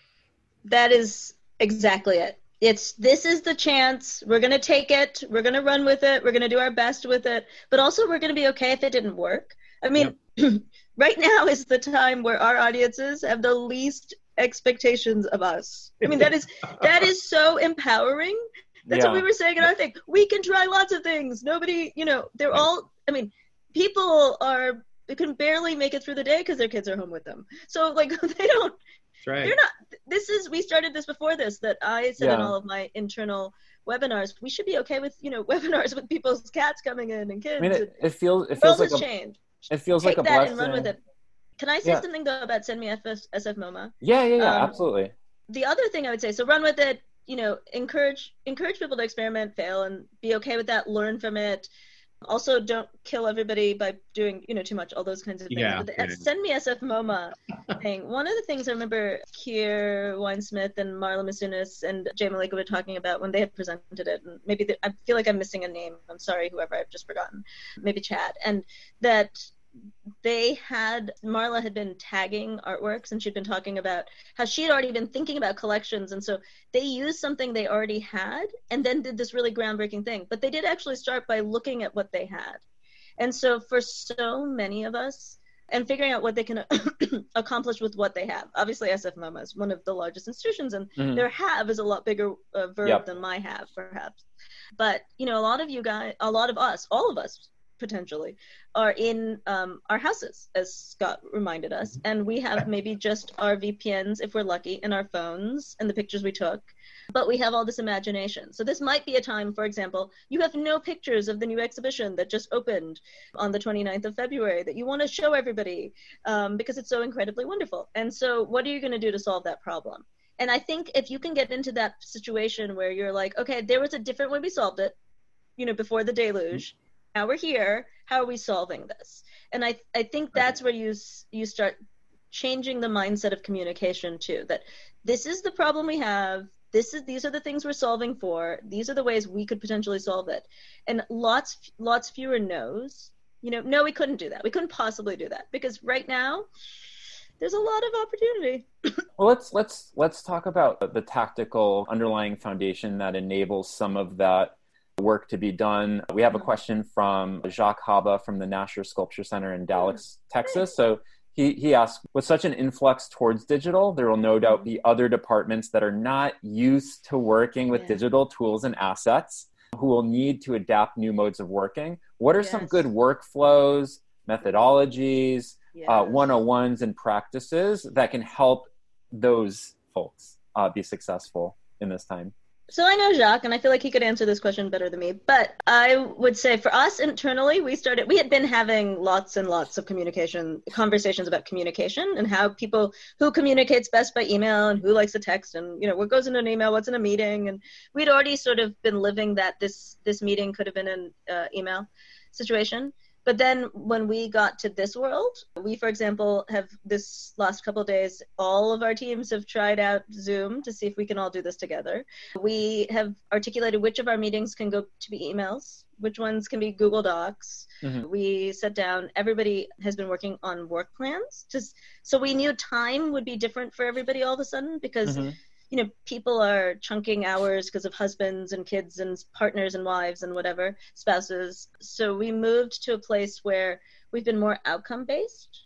Speaker 2: That is exactly it. It's this is the chance. We're going to take it. We're going to run with it. We're going to do our best with it. But also, we're going to be okay if it didn't work. I mean, yep. (clears throat) right now is the time where our audiences have the least expectations of us. I mean, that is that is so empowering that's yeah. what we were saying in our thing. We can try lots of things. Nobody, you know, they're all. I mean, people are can barely make it through the day because their kids are home with them. So like (laughs) they don't.
Speaker 3: Right.
Speaker 2: They're not. This is we started this before this that I said yeah. in all of my internal webinars. We should be okay with you know (laughs) webinars with people's cats coming in and kids.
Speaker 1: I mean, it, it feels it feels like a,
Speaker 2: changed.
Speaker 1: It feels
Speaker 2: Take
Speaker 1: like a
Speaker 2: that
Speaker 1: blessing.
Speaker 2: and run with it. Can I say yeah. something though about send me FS, SF MoMA?
Speaker 1: Yeah, yeah, yeah, um, absolutely.
Speaker 2: The other thing I would say, so run with it you know encourage encourage people to experiment fail and be okay with that learn from it. Also don't kill everybody by doing you know too much all those kinds of things.
Speaker 3: Yeah,
Speaker 2: but the, send me sf moma thing. One of the things i remember Keir Winesmith and marla misunas and jay mollica were talking about when they had presented it and maybe the, i feel like i'm missing a name. I'm sorry whoever i've just forgotten. Maybe chad. And that they had Marla had been tagging artworks and she'd been talking about how she had already been thinking about collections. And so they used something they already had and then did this really groundbreaking thing. But they did actually start by looking at what they had. And so for so many of us and figuring out what they can (coughs) accomplish with what they have. Obviously sf moma is one of the largest institutions and mm-hmm. their have is a lot bigger uh, verb yep. than my have perhaps. But you know a lot of you guys a lot of us all of us potentially are in um, our houses, as Scott reminded us, mm-hmm. and we have maybe just our VPNs if we're lucky, and our phones and the pictures we took, but we have all this imagination. So this might be a time, for example, you have no pictures of the new exhibition that just opened on the 29th of February that you want to show everybody um, because it's so incredibly wonderful. And so, what are you going to do to solve that problem? And I think if you can get into that situation where you're like, okay, there was a different way we solved it, you know, before the deluge now we're here. How are we solving this? And i i think that's where you you start changing the mindset of communication too that this is the problem we have. This is these are the things we're solving for. These are the ways we could potentially solve it. And lots lots fewer knows you know no we couldn't do that. We couldn't possibly do that because right now there's a lot of opportunity. (coughs)
Speaker 1: Well let's let's let's talk about the tactical underlying foundation that enables some of that work to be done. We have a question from Jacques Haba from the Nasher Sculpture Center in Dallas, Texas. So he, he asked, with such an influx towards digital, there will no doubt be other departments that are not used to working with yeah. digital tools and assets who will need to adapt new modes of working. What are yes. some good workflows, methodologies, uh, yes. uh, 101s, and practices that can help those folks? uh, be successful in this time?
Speaker 2: So I know Jacques, and I feel like he could answer this question better than me. But I would say for us internally, we started, we had been having lots and lots of communication, conversations about communication and how people, who communicates best by email and who likes to text and, you know, what goes in an email, what's in a meeting. And we'd already sort of been living that this, this meeting could have been an uh, email situation. But then when we got to this world, we, for example, have this last couple days, all of our teams have tried out Zoom to see if we can all do this together. We have articulated which of our meetings can go to be emails, which ones can be Google Docs. Mm-hmm. We sat down, everybody has been working on work plans. Just so we knew time would be different for everybody all of a sudden because mm-hmm you know people are chunking hours because of husbands and kids and partners and wives and whatever spouses. So we moved to a place where we've been more outcome based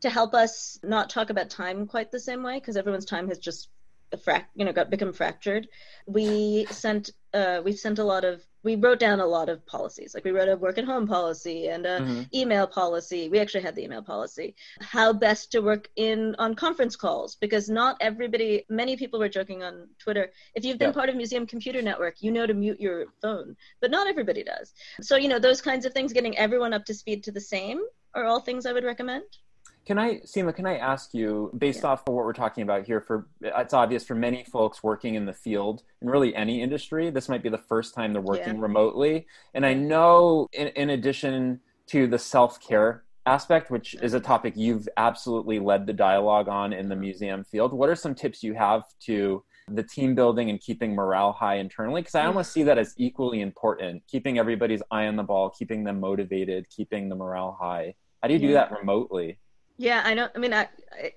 Speaker 2: to help us not talk about time quite the same way because everyone's time has just frac- you know got become fractured. We sent uh, we sent a lot of we wrote down a lot of policies. Like we wrote a work at home policy and a mm-hmm. email policy. We actually had the email policy. How best to work in on conference calls because not everybody many people were joking on twitter. If you've been part of museum computer network you know to mute your phone but not everybody does. So you know those kinds of things getting everyone up to speed to the same are all things i would recommend
Speaker 1: can I, Seema, can I ask you, based yeah. off of what we're talking about here, for it's obvious for many folks working in the field in really any industry, this might be the first time they're working yeah. remotely. And I know, in, in addition to the self care aspect, which is a mm-hmm. topic you've absolutely led the dialogue on in the mm-hmm. museum field, what are some tips you have to the team building and keeping morale high internally? Because I almost see that as equally important, keeping everybody's eye on the ball, keeping them motivated, keeping the morale high. How do you do that remotely?
Speaker 2: Yeah, I know. I mean, I,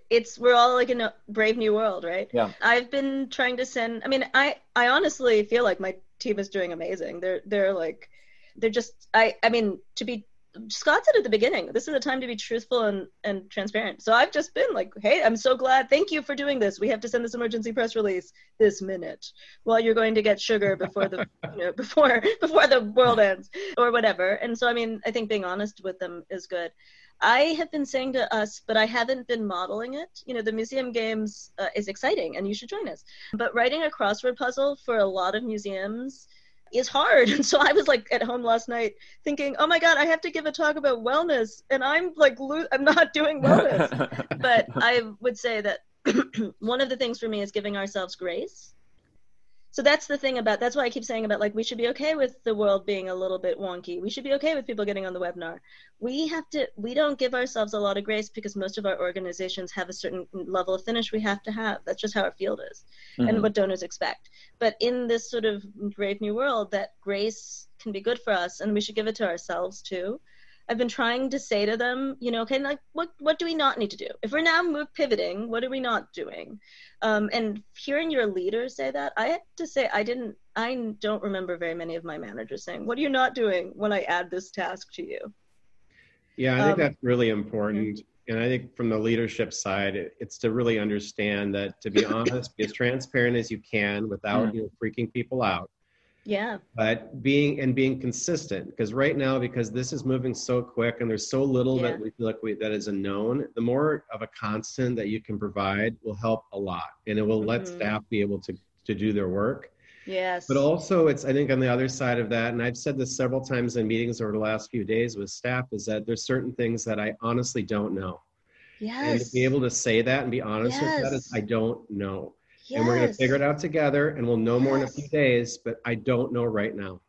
Speaker 2: it's we're all like in a brave new world, right?
Speaker 1: Yeah.
Speaker 2: I've been trying to send. I mean, I I honestly feel like my team is doing amazing. They're they're like, they're just. I I mean, to be Scott said at the beginning, this is a time to be truthful and, and transparent. So I've just been like, hey, I'm so glad. Thank you for doing this. We have to send this emergency press release this minute while you're going to get sugar before the (laughs) you know before before the world ends or whatever. And so I mean, I think being honest with them is good. I have been saying to us, but I haven't been modeling it. You know, the museum games uh, is exciting and you should join us. But writing a crossword puzzle for a lot of museums is hard. (laughs) And so I was like at home last night thinking, oh my God, I have to give a talk about wellness. And I'm like, lo- I'm not doing wellness. (laughs) but I would say that (clears throat) one of the things for me is giving ourselves grace so that's the thing about that's why i keep saying about like we should be okay with the world being a little bit wonky. We should be okay with people getting on the webinar. We have to we don't give ourselves a lot of grace because most of our organizations have a certain level of finish we have to have. That's just how our field is mm-hmm. and what donors expect. But in this sort of brave new world that grace can be good for us and we should give it to ourselves too I've been trying to say to them, you know, okay, like what what do we not need to do? If we're now move pivoting, what are we not doing? Um, and hearing your leader say that, I have to say I didn't I don't remember very many of my managers saying, What are you not doing when I add this task to you?
Speaker 3: Yeah, I think um, that's really important. Mm-hmm. And I think from the leadership side, it's to really understand that to be (coughs) honest, be as transparent as you can without mm-hmm. you know, freaking people out
Speaker 2: yeah.
Speaker 3: But being and being consistent because right now because this is moving so quick and there's so little yeah. that we feel like we, that is a known, the more of a constant that you can provide will help a lot and it will mm-hmm. let staff be able to to do their work.
Speaker 2: Yes.
Speaker 3: But also it's I think on the other side of that and I've said this several times in meetings over the last few days with staff is that there's certain things that I honestly don't know.
Speaker 2: Yes.
Speaker 3: And to be able to say that and be honest yes. with that is I don't know. Yes. And we're going to figure it out together and we'll know more yes. in a few days, but I don't know right now.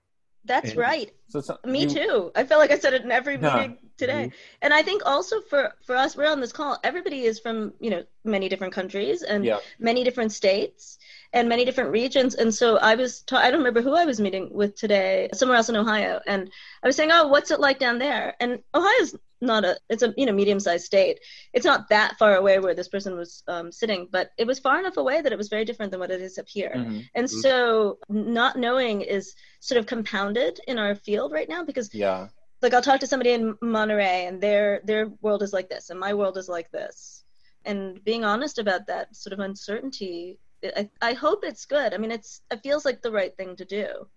Speaker 2: That's and right. So, so, Me you, too. I feel like I said it in every meeting today. Mm-hmm. And I think also for for us, we're on this call. Everybody is from you know many different countries and yeah. many different states and many different regions. And so I was, ta- I don't remember who I was meeting with today, somewhere else in Ohio, and I was saying, "Oh, what's it like down there?" And Ohio's not a, it's a you know medium-sized state. It's not that far away where this person was um, sitting, but it was far enough away that it was very different than what it is up here. Mm-hmm. And mm-hmm. so not knowing is sort of compounded in our field right now because
Speaker 1: yeah
Speaker 2: like I'll talk to somebody in Monterey and their their world is like this and my world is like this. And being honest about that sort of uncertainty, I, I hope it's good. I mean, it's it feels like the right thing to do.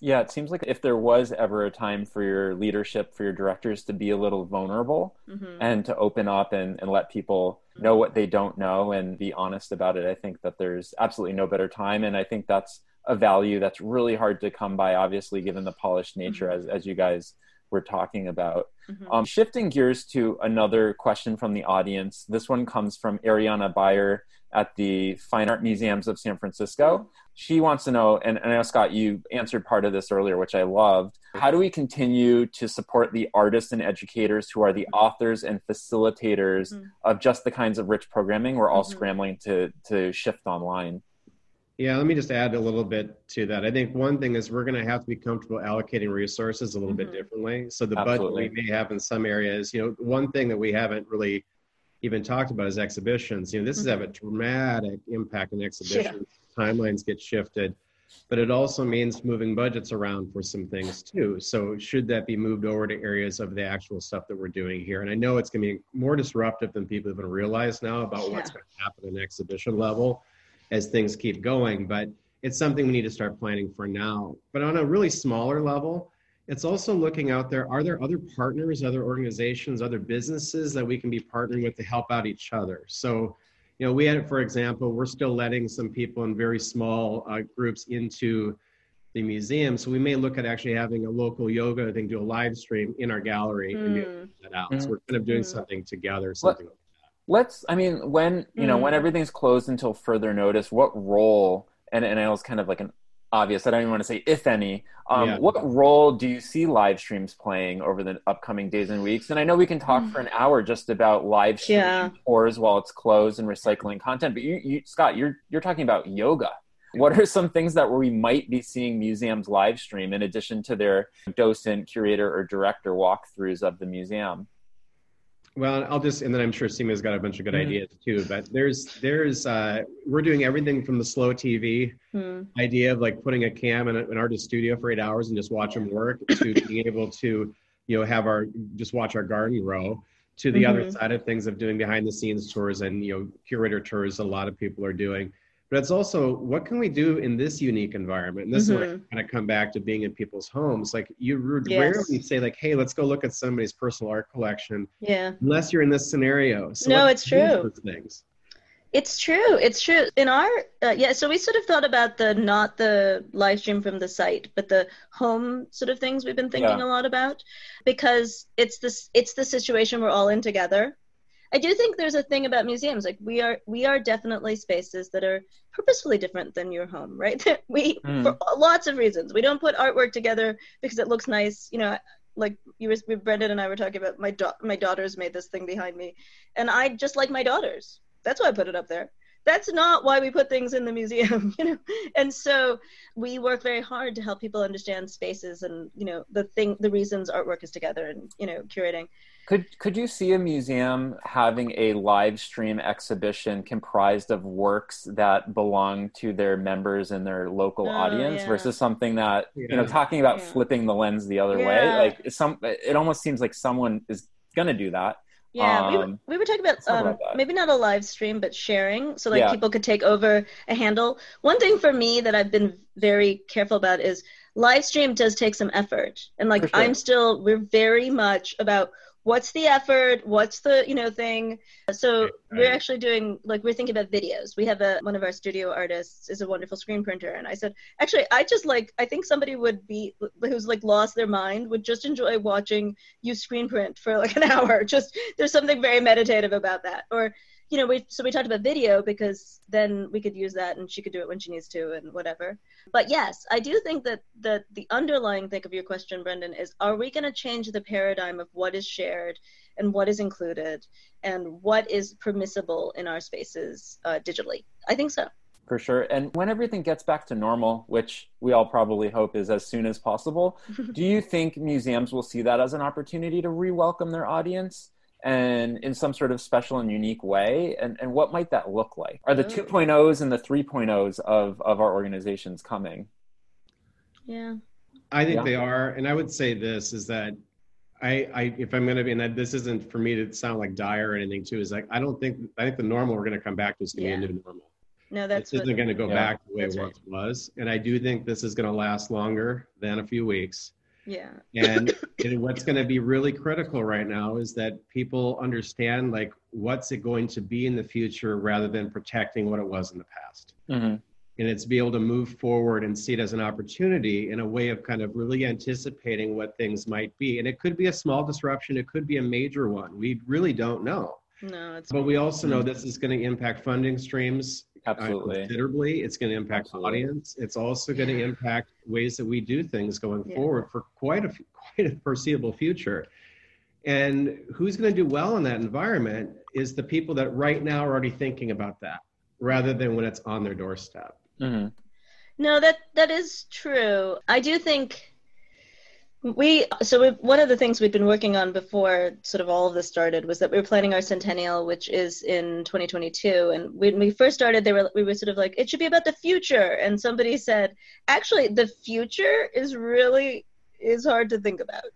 Speaker 1: Yeah, it seems like if there was ever a time for your leadership, for your directors to be a little vulnerable mm-hmm. and to open up and, and let people know what they don't know and be honest about it, I think that there's absolutely no better time. And I think that's a value that's really hard to come by, obviously, given the polished nature, mm-hmm. as, as you guys were talking about. Mm-hmm. Um, shifting gears to another question from the audience. This one comes from Ariana Bayer at the Fine Art Museums of San Francisco. She wants to know, and, and I know, Scott, you answered part of this earlier, which I loved. How do we continue to support the artists and educators who are the authors and facilitators mm-hmm. of just the kinds of rich programming we're all mm-hmm. scrambling to, to shift online?
Speaker 3: Yeah, let me just add a little bit to that. I think one thing is we're going to have to be comfortable allocating resources a little mm-hmm. bit differently. So the Absolutely. budget we may have in some areas, you know, one thing that we haven't really even talked about is exhibitions. You know, this mm-hmm. has have a dramatic impact on exhibitions. Yeah. Timelines get shifted, but it also means moving budgets around for some things too. So should that be moved over to areas of the actual stuff that we're doing here? And I know it's going to be more disruptive than people even realize now about yeah. what's going to happen in exhibition level as things keep going. But it's something we need to start planning for now. But on a really smaller level, it's also looking out there are there other partners, other organizations, other businesses that we can be partnering with to help out each other? So, you know, we had, for example, we're still letting some people in very small uh, groups into the museum. So we may look at actually having a local yoga thing, do a live stream in our gallery mm. and get that out. Mm. So we're kind of doing mm. something together, something like
Speaker 1: let's i mean when you know mm. when everything's closed until further notice what role and, and i know it's kind of like an obvious i don't even want to say if any um, yeah. what role do you see live streams playing over the upcoming days and weeks and i know we can talk mm. for an hour just about live stream yeah. tours while it's closed and recycling content but you, you scott you're you're talking about yoga what are some things that we might be seeing museums live stream in addition to their docent curator or director walkthroughs of the museum
Speaker 3: well, I'll just, and then I'm sure Seema's got a bunch of good mm. ideas too. But there's, there's, uh, we're doing everything from the slow TV mm. idea of like putting a cam in an artist studio for eight hours and just watch them work to (coughs) being able to, you know, have our just watch our garden grow. To the mm-hmm. other side of things of doing behind the scenes tours and you know curator tours, a lot of people are doing but it's also what can we do in this unique environment? And this mm-hmm. is where I kind of come back to being in people's homes. Like you yes. rarely say like hey let's go look at somebody's personal art collection
Speaker 2: yeah.
Speaker 3: unless you're in this scenario.
Speaker 2: So no it's true. things. It's true. It's true. In our uh, yeah so we sort of thought about the not the live stream from the site but the home sort of things we've been thinking yeah. a lot about because it's this it's the situation we're all in together I do think there's a thing about museums. Like we are, we are definitely spaces that are purposefully different than your home, right? (laughs) we, mm. for lots of reasons, we don't put artwork together because it looks nice. You know, like you were, Brendan and I were talking about my da- my daughters made this thing behind me, and I just like my daughters. That's why I put it up there that's not why we put things in the museum (laughs) you know and so we work very hard to help people understand spaces and you know the thing the reasons artwork is together and you know curating
Speaker 1: could could you see a museum having a live stream exhibition comprised of works that belong to their members and their local oh, audience yeah. versus something that yeah. you know talking about yeah. flipping the lens the other way like some it almost seems like someone is going to do that
Speaker 2: yeah, um, we, were, we were talking about, um, about maybe not a live stream, but sharing, so like yeah. people could take over a handle. One thing for me that I've been very careful about is live stream does take some effort, and like sure. I'm still, we're very much about what's the effort what's the you know thing. So right. we're actually doing like we're thinking about videos. We have a one of our studio artists is a wonderful screen printer and i said actually i just like i think somebody would be who's like lost their mind would just enjoy watching you screen print for like an (laughs) hour. Just there's something very meditative about that. Or you know, we so we talked about video because then we could use that and she could do it when she needs to and whatever. But yes, I do think that that the underlying thing of your question, Brendan, is are we going to change the paradigm of what is shared and what is included and what is permissible in our spaces uh, digitally? I think so.
Speaker 1: For sure. And when everything gets back to normal, which we all probably hope is as soon as possible, (laughs) do you think museums will see that as an opportunity to re welcome their audience? And in some sort of special and unique way and, and what might that look like are the mm. 2.0s and the 3.0s of, of our organizations coming
Speaker 2: yeah
Speaker 3: i think yeah. they are and i would say this is that I, I if i'm going to be and this isn't for me to sound like dire or anything too is like i don't think i think the normal we're going to come back to is going to yeah. be a new normal
Speaker 2: No, that's
Speaker 3: this
Speaker 2: what,
Speaker 3: isn't going to go
Speaker 1: Yeah,
Speaker 3: back the way it
Speaker 2: that's right.
Speaker 3: once was, and I do think this is going to last longer than a few weeks.
Speaker 2: Yeah.
Speaker 3: And, (laughs) and what's going to be really critical right now is that people understand like what's it going to be in the future rather than protecting what it was in the past.
Speaker 1: hmm
Speaker 3: And it's be able to move forward and see it as an opportunity in a way of kind of really anticipating what things might be. And it could be a small disruption, it could be a major one. We really don't know.
Speaker 2: No, it's
Speaker 3: But we also know this is going to impact funding streams
Speaker 1: Absolutely.
Speaker 3: considerably. It's going to impact
Speaker 1: Absolutely.
Speaker 3: audience. It's also going to impact ways that we do things going
Speaker 2: Yeah.
Speaker 3: forward for quite a quite a foreseeable future. And who's going to do well in that environment is the people that right now are already thinking about that, rather than when it's on their doorstep.
Speaker 1: hmm
Speaker 2: No, that that is true. I do think we so one of the things we'd been working on before sort of all of this started was that we were planning our centennial, which is in 2022. And when we first started, they were we were sort of like it should be about the future, and somebody said, actually, the future is really is hard to think about.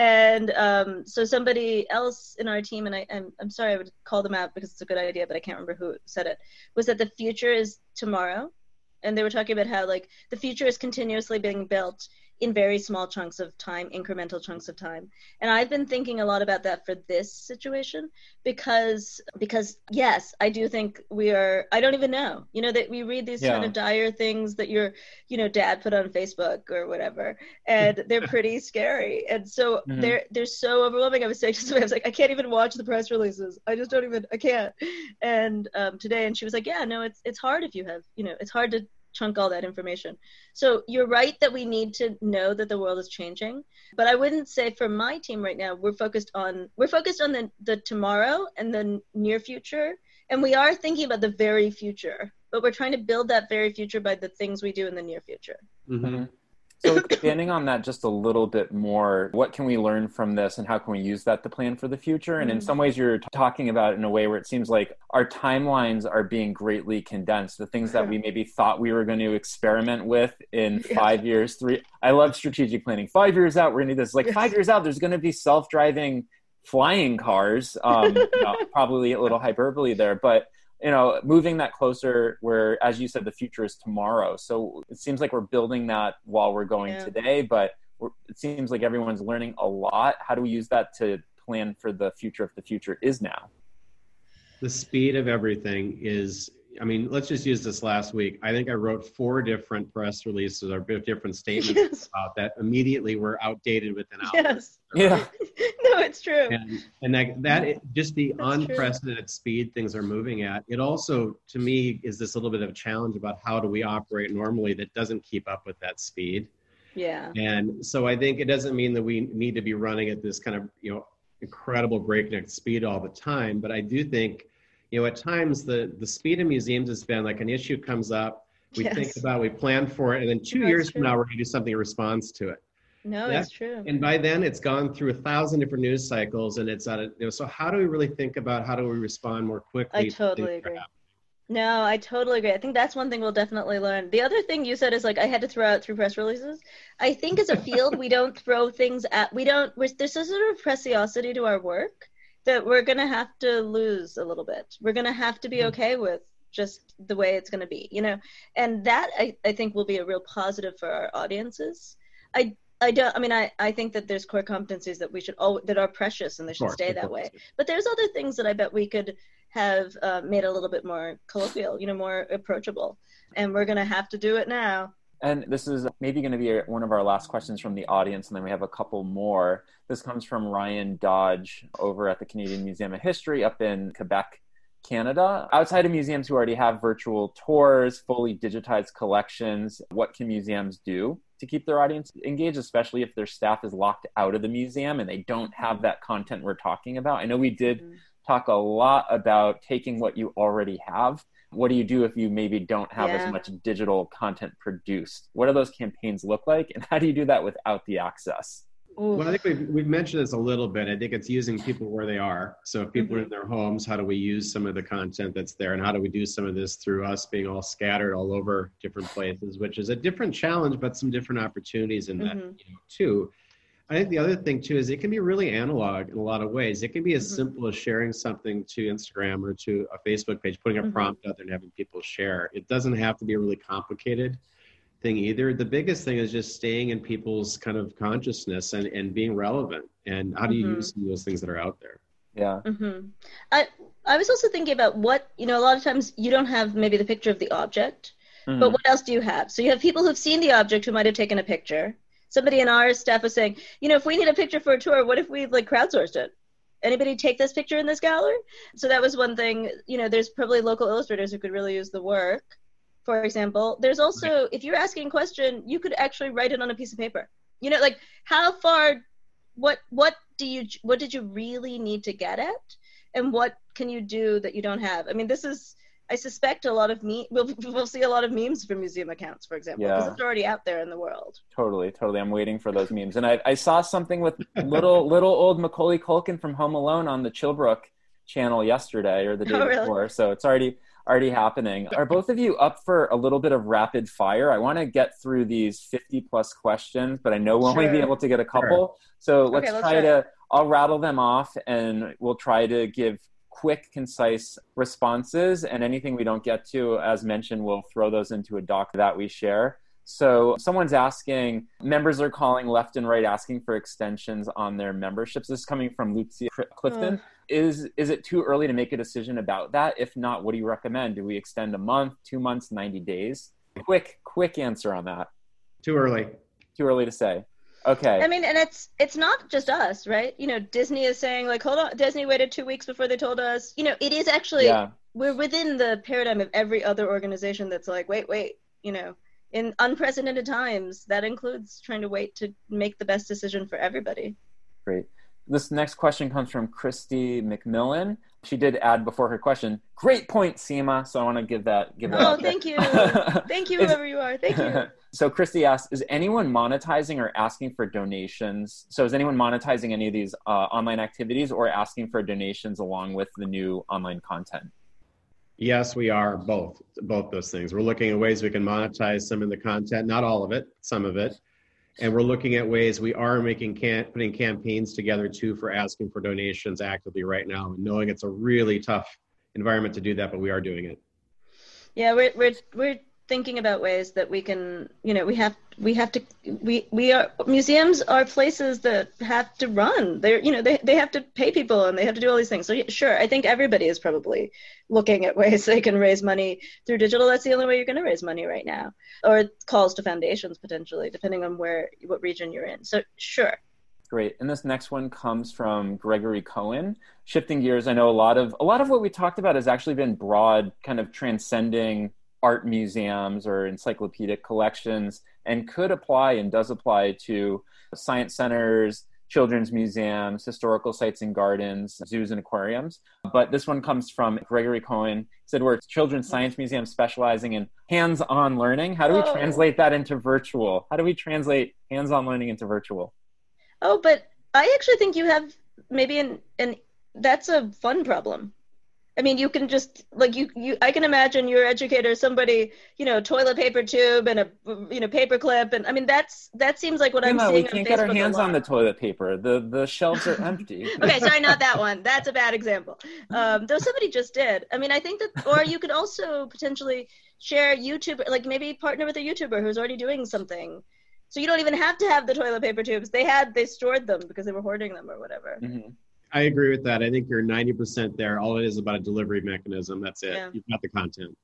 Speaker 2: And um, so somebody else in our team, and I, I'm, I'm sorry, I would call them out because it's a good idea, but I can't remember who said it, was that the future is tomorrow and they were talking about how like the future is continuously being built in very small chunks of time incremental chunks of time. And i've been thinking a lot about that for this situation because because yes i do think we are i don't even know you know that we read these kind of dire things that your you know dad put on facebook or whatever and (laughs) they're pretty scary. And so
Speaker 1: Mhm.
Speaker 2: they're they're so overwhelming. I was saying to somebody i was like i can't even watch the press releases. I just don't even i can't. And um, today and she was like yeah no it's it's hard if you have you know it's hard to chunk all that information so you're right that we need to know that the world is changing but i wouldn't say for my team right now we're focused on we're focused on the, the tomorrow and the near future and we are thinking about the very future but we're trying to build that very future by the things we do in the near future
Speaker 3: Mhm.
Speaker 1: So expanding on that just a little bit more, what can we learn from this and how can we use that to plan for the future? And in
Speaker 2: Mm.
Speaker 1: some ways you're talking about it in a way where it seems like our timelines are being greatly condensed. The things that we maybe thought we were going to experiment with in
Speaker 2: Yeah.
Speaker 1: five years, three I love strategic planning. Five years out, we're gonna do this. Like
Speaker 2: Yes.
Speaker 1: five years out, there's gonna be self-driving flying cars. Um, (laughs) you know, probably a little hyperbole there, but you know, moving that closer where, as you said, the future is tomorrow. So it seems like we're building that while we're going
Speaker 2: Yeah.
Speaker 1: today, but we're, it seems like everyone's learning a lot. How do we use that to plan for the future if the future is now?
Speaker 3: The speed of everything is. I mean, let's just use this last week. I think I wrote four different press releases or different statements
Speaker 2: yes
Speaker 3: about that immediately were outdated within hours.
Speaker 2: yes
Speaker 1: Yeah. (laughs)
Speaker 2: no it's true
Speaker 3: and and that, that just the
Speaker 2: That's true.
Speaker 3: unprecedented speed things are moving at it also to me is this a little bit of a challenge about how do we operate normally that doesn't keep up with that speed
Speaker 2: yeah
Speaker 3: and so i think it doesn't mean that we need to be running at this kind of you know incredible breakneck speed all the time but i do think you know at times the the speed of museums has been like an issue comes up we
Speaker 2: Yes.
Speaker 3: think about it, we plan for it and then two
Speaker 2: That's
Speaker 3: years from now we're going to do something in response to it
Speaker 2: no
Speaker 3: Yeah.
Speaker 2: it's true
Speaker 3: and by then it's gone through a thousand different news cycles and it's at a, you know so how do we really think about how do we respond more quickly
Speaker 2: I totally agree. No, I totally agree. I think that's one thing we'll definitely learn. The other thing you said is like I had to throw out through press releases. I think as a field, we don't throw things at we don't. We're, there's a sort of preciosity to our work that we're gonna have to lose a little bit. We're gonna have to be
Speaker 3: Mhm.
Speaker 2: okay with just the way it's gonna be, you know. And that I, I think will be a real positive for our audiences. I I don't. I mean, I, I think that there's core competencies that we should all that are precious and they should
Speaker 3: course,
Speaker 2: stay that way. But there's other things that I bet we could have uh, made a little bit more colloquial, you know, more approachable. And we're going to have to do it now.
Speaker 1: And this is maybe going to be one of our last questions from the audience, and then we have a couple more. This comes from Ryan Dodge over at the Canadian Museum of History up in Quebec, Canada. Outside of museums who already have virtual tours, fully digitized collections, what can museums do to keep their audience engaged, especially if their staff is locked out of the museum and they don't have that content we're talking about? I know we did
Speaker 2: Mhm.
Speaker 1: talk a lot about taking what you already have. What do you do if you maybe don't have
Speaker 2: Yeah.
Speaker 1: as much digital content produced? What do those campaigns look like, and (laughs) how do you do that without the access?
Speaker 2: Ooh.
Speaker 3: well i think we've, we've mentioned this a little bit i think it's using people where they are so if people are
Speaker 2: Mm-hmm.
Speaker 3: in their homes how do we use some of the content that's there and how do we do some of this through us being all scattered all over different places which is a different challenge but some different opportunities in that
Speaker 2: Mhm.
Speaker 3: you know too I think the other thing too is it can be really analog in a lot of ways. It can be as mm-hmm. simple as sharing something to Instagram or to a Facebook page, putting a mm-hmm. prompt out there and having people share. It doesn't have to be a really complicated thing either. The biggest thing is just staying in people's kind of consciousness and, and being relevant. And how do you mm-hmm. use those things that are out there?
Speaker 1: Yeah.
Speaker 2: Mm-hmm. I I was also thinking about what you know. A lot of times you don't have maybe the picture of the object, mm-hmm. but what else do you have? So you have people who've seen the object who might have taken a picture somebody in our staff was saying, you know, if we need a picture for a tour, what if we like crowdsourced it? Anybody take this picture in this gallery? So that was one thing. You know, there's probably local illustrators who could really use the work. For example, there's also if you're asking a question, you could actually write it on a piece of paper. You know, like how far, what what do you what did you really need to get at, and what can you do that you don't have? I mean, this is I suspect a lot of me we'll we'll see a lot of memes from museum accounts, for example, because yeah. it's already out there in the world.
Speaker 1: Totally, totally. I'm waiting for those memes, and I, I saw something with little little old Macaulay Culkin from Home Alone on the Philbrook channel yesterday or the day oh, really? before, so it's already already happening. Are both of you up for a little bit of rapid fire? I want to get through these 50 plus questions, but I know we'll sure. only be able to get a couple. Sure. So let's, okay, let's try, try to. I'll rattle them off, and we'll try to give quick, concise responses. And anything we don't get to, as mentioned, we'll throw those into a doc that we share. So someone's asking, members are calling left and right asking for extensions on their memberships. This is coming from Lucia Clifton. Uh. Is is it too early to make a decision about that? If not, what do you recommend? Do we extend a month, two months, 90 days? Quick, quick answer on that.
Speaker 3: Too early.
Speaker 1: Too early to say. Okay.
Speaker 2: I mean, and it's it's not just us, right? You know, Disney is saying like, hold on, Disney waited two weeks before they told us. You know, it is actually yeah. we're within the paradigm of every other organization that's like, wait, wait, you know, in unprecedented times, that includes trying to wait to make the best decision for everybody.
Speaker 1: Great. This next question comes from Christy McMillan. She did add before her question, "Great point, Seema." So I want to give that give that.
Speaker 2: Oh, thank you, (laughs) thank you, whoever you are. Thank you. (laughs)
Speaker 1: so Christy asks, "Is anyone monetizing or asking for donations? So is anyone monetizing any of these uh, online activities or asking for donations along with the new online content?"
Speaker 3: Yes, we are both both those things. We're looking at ways we can monetize some of the content, not all of it, some of it and we're looking at ways we are making can putting campaigns together too for asking for donations actively right now and knowing it's a really tough environment to do that but we are doing it.
Speaker 2: Yeah we're we're, we're thinking about ways that we can you know we have we have to we we are museums are places that have to run. They're you know they, they have to pay people and they have to do all these things. So sure i think everybody is probably looking at (laughs) ways they can raise money through digital. That's the only way you're going to raise money right now. Or calls to foundations potentially depending on where what region you're in. So sure.
Speaker 1: Great. And this next one comes from Gregory Cohen. Shifting gears, I know a lot of a lot of what we talked about has actually been broad, kind of transcending art museums or encyclopedic collections and could apply and does apply to science centers, children's museums, historical sites and gardens, zoos and aquariums. But this one comes from Gregory Cohen. He said we're a children's science museum specializing in hands-on learning. How do we oh. translate that into virtual? How do we translate hands-on learning into virtual?
Speaker 2: Oh, but I actually think you have maybe an an that's a fun problem I mean, you can just like you you. I can imagine your educator, somebody you know, toilet paper tube and a you know paper clip, and I mean that's that seems like what I'm seeing.
Speaker 1: We can't get our hands on the toilet paper. The the shelves are empty. (laughs)
Speaker 2: okay, sorry, not that one. That's a bad example. Um, though somebody just did. I mean, I think that, or you could also potentially share YouTube, like maybe partner with a YouTuber who's already doing something. So you don't even have to have the toilet paper tubes. They had they stored them because they were hoarding them or whatever.
Speaker 3: Mm-hmm. I agree with that. I think you're 90% there. All it is about a delivery mechanism. That's it. Yeah. You've got the content.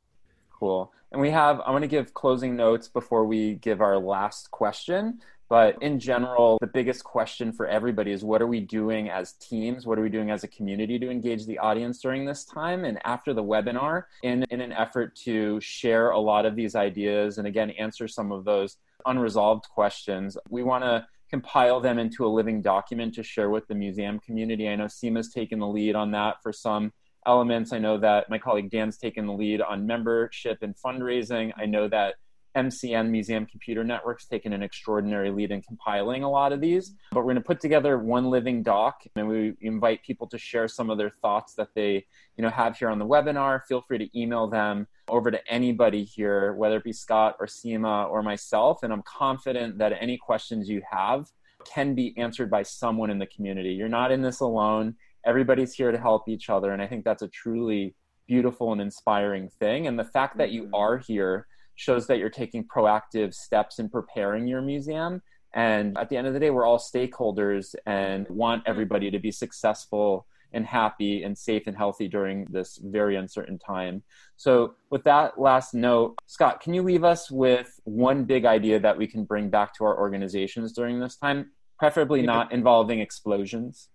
Speaker 1: Cool. And we have, I want to give closing notes before we give our last question. But in general, the biggest question for everybody is what are we doing as teams? What are we doing as a community to engage the audience during this time and after the webinar in, in an effort to share a lot of these ideas and again, answer some of those unresolved questions? We want to compile them into a living document to share with the museum community. I know Seema's taken the lead on that for some elements. I know that my colleague Dan's taken the lead on membership and fundraising. I know that MCN Museum Computer Network's taken an extraordinary lead in compiling a lot of these. But we're going to put together one living doc, and we invite people to share some of their thoughts that they, you know, have here on the webinar. Feel free to email them over to anybody here, whether it be Scott or Seema or myself. And I'm confident that any questions you have can be answered by someone in the community. You're not in this alone. Everybody's here to help each other. And I think that's a truly beautiful and inspiring thing. And the fact that you mm-hmm. are here shows that you're taking proactive steps in preparing your museum. And at the end of the day, we're all stakeholders and want everybody to be successful and happy and safe and healthy during this very uncertain time. So, with that last note, Scott, can you leave us with one big idea that we can bring back to our organizations during this time, preferably not involving explosions?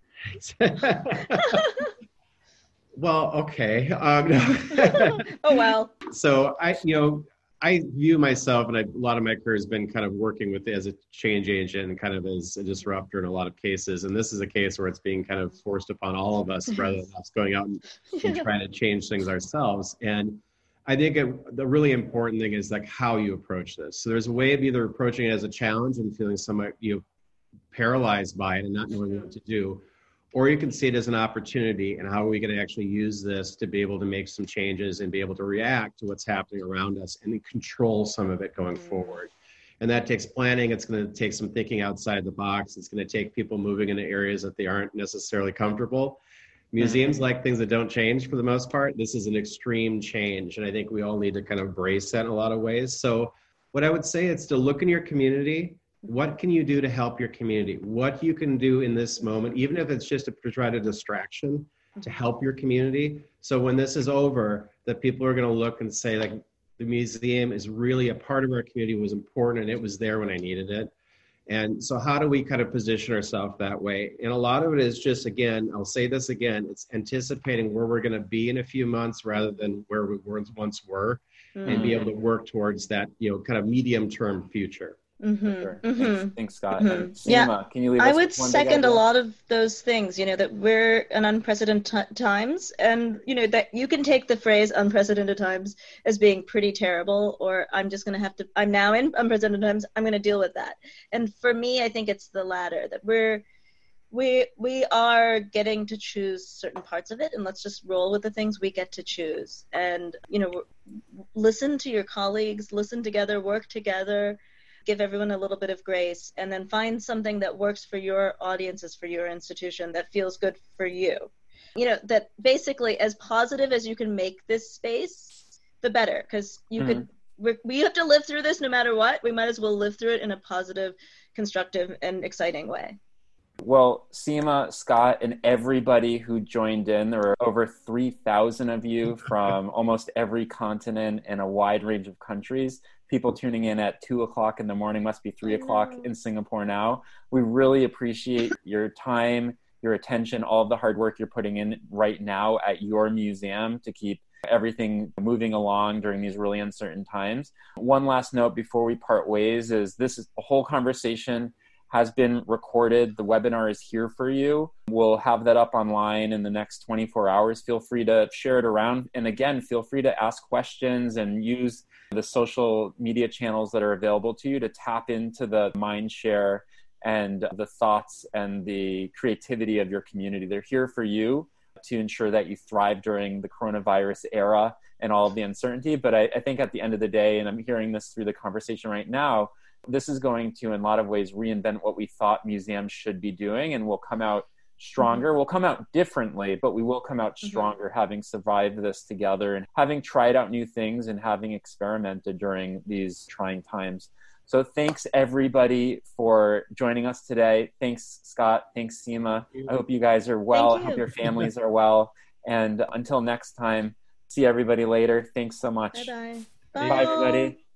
Speaker 1: (laughs)
Speaker 3: well, okay. Um, (laughs)
Speaker 2: oh well.
Speaker 3: So I, you know, I view myself, and I, a lot of my career has been kind of working with as a change agent and kind of as a disruptor in a lot of cases. And this is a case where it's being kind of forced upon all of us rather than us going out and, (laughs) and trying to change things ourselves. And I think it, the really important thing is like how you approach this. So there's a way of either approaching it as a challenge and feeling somewhat you know, paralyzed by it and not knowing what mm-hmm. to do, or you can see it as an opportunity and how are we going to actually use this to be able to make some changes and be able to react to what's happening around us and then control some of it going mm-hmm. forward and that takes planning it's going to take some thinking outside the box it's going to take people moving into areas that they aren't necessarily comfortable museums mm-hmm. like things that don't change for the most part this is an extreme change and i think we all need to kind of brace that in a lot of ways so what i would say is to look in your community what can you do to help your community? What you can do in this moment even if it's just to try to distraction to help your community. So when this is over that people are going to look and say like the museum is really a part of our community was important and it was there when i needed it. And so how do we kind of position ourselves that way? And a lot of it is just again i'll say this again it's anticipating where we're going to be in a few months rather than where we once were mm. and be able to work towards that you know kind of medium term future
Speaker 1: Mm-hmm, sure. mm-hmm. Thanks, thanks, Scott. Mm-hmm. yeah, can you leave
Speaker 2: I would second a lot of those things. You know that we're in unprecedented t- times, and you know that you can take the phrase "unprecedented times" as being pretty terrible, or I'm just going to have to. I'm now in unprecedented times. I'm going to deal with that. And for me, I think it's the latter. That we're we we are getting to choose certain parts of it and let's just roll with the things we get to choose and you know listen to your colleagues listen together work together give everyone a little bit of grace, and then find something that works for your audiences, for your institution, that feels good for you. You know, that basically, as positive as you can make this space, the better, because you mm-hmm. could. We have to live through this no matter what. We might as well live through it in a positive, constructive, and exciting way.
Speaker 1: Well, Seema, Scott, and everybody who joined in, there were over 3,000 of you from (laughs) almost every continent and a wide range of countries people tuning in at two o'clock in the morning must be three o'clock in Singapore now. We really appreciate your time, your attention, all of the hard work you're putting in right now at your museum to keep everything moving along during these really uncertain times. One last note before we part ways is this is a whole conversation has been recorded. The webinar is here for you. We'll have that up online in the next 24 hours. Feel free to share it around. And again, feel free to ask questions and use the social media channels that are available to you to tap into the mind share and the thoughts and the creativity of your community. They're here for you to ensure that you thrive during the coronavirus era and all of the uncertainty. But I, I think at the end of the day, and I'm hearing this through the conversation right now, this is going to, in a lot of ways, reinvent what we thought museums should be doing and we'll come out stronger. Mm-hmm. We'll come out differently, but we will come out mm-hmm. stronger mm-hmm. having survived this together and having tried out new things and having experimented during these trying times. So thanks everybody for joining us today. Thanks Scott. Thanks Seema. I hope you guys are well. I hope your (laughs) families are well. And until next time, see everybody later. Thanks so much.
Speaker 2: Bye-bye.
Speaker 1: Bye, Bye everybody.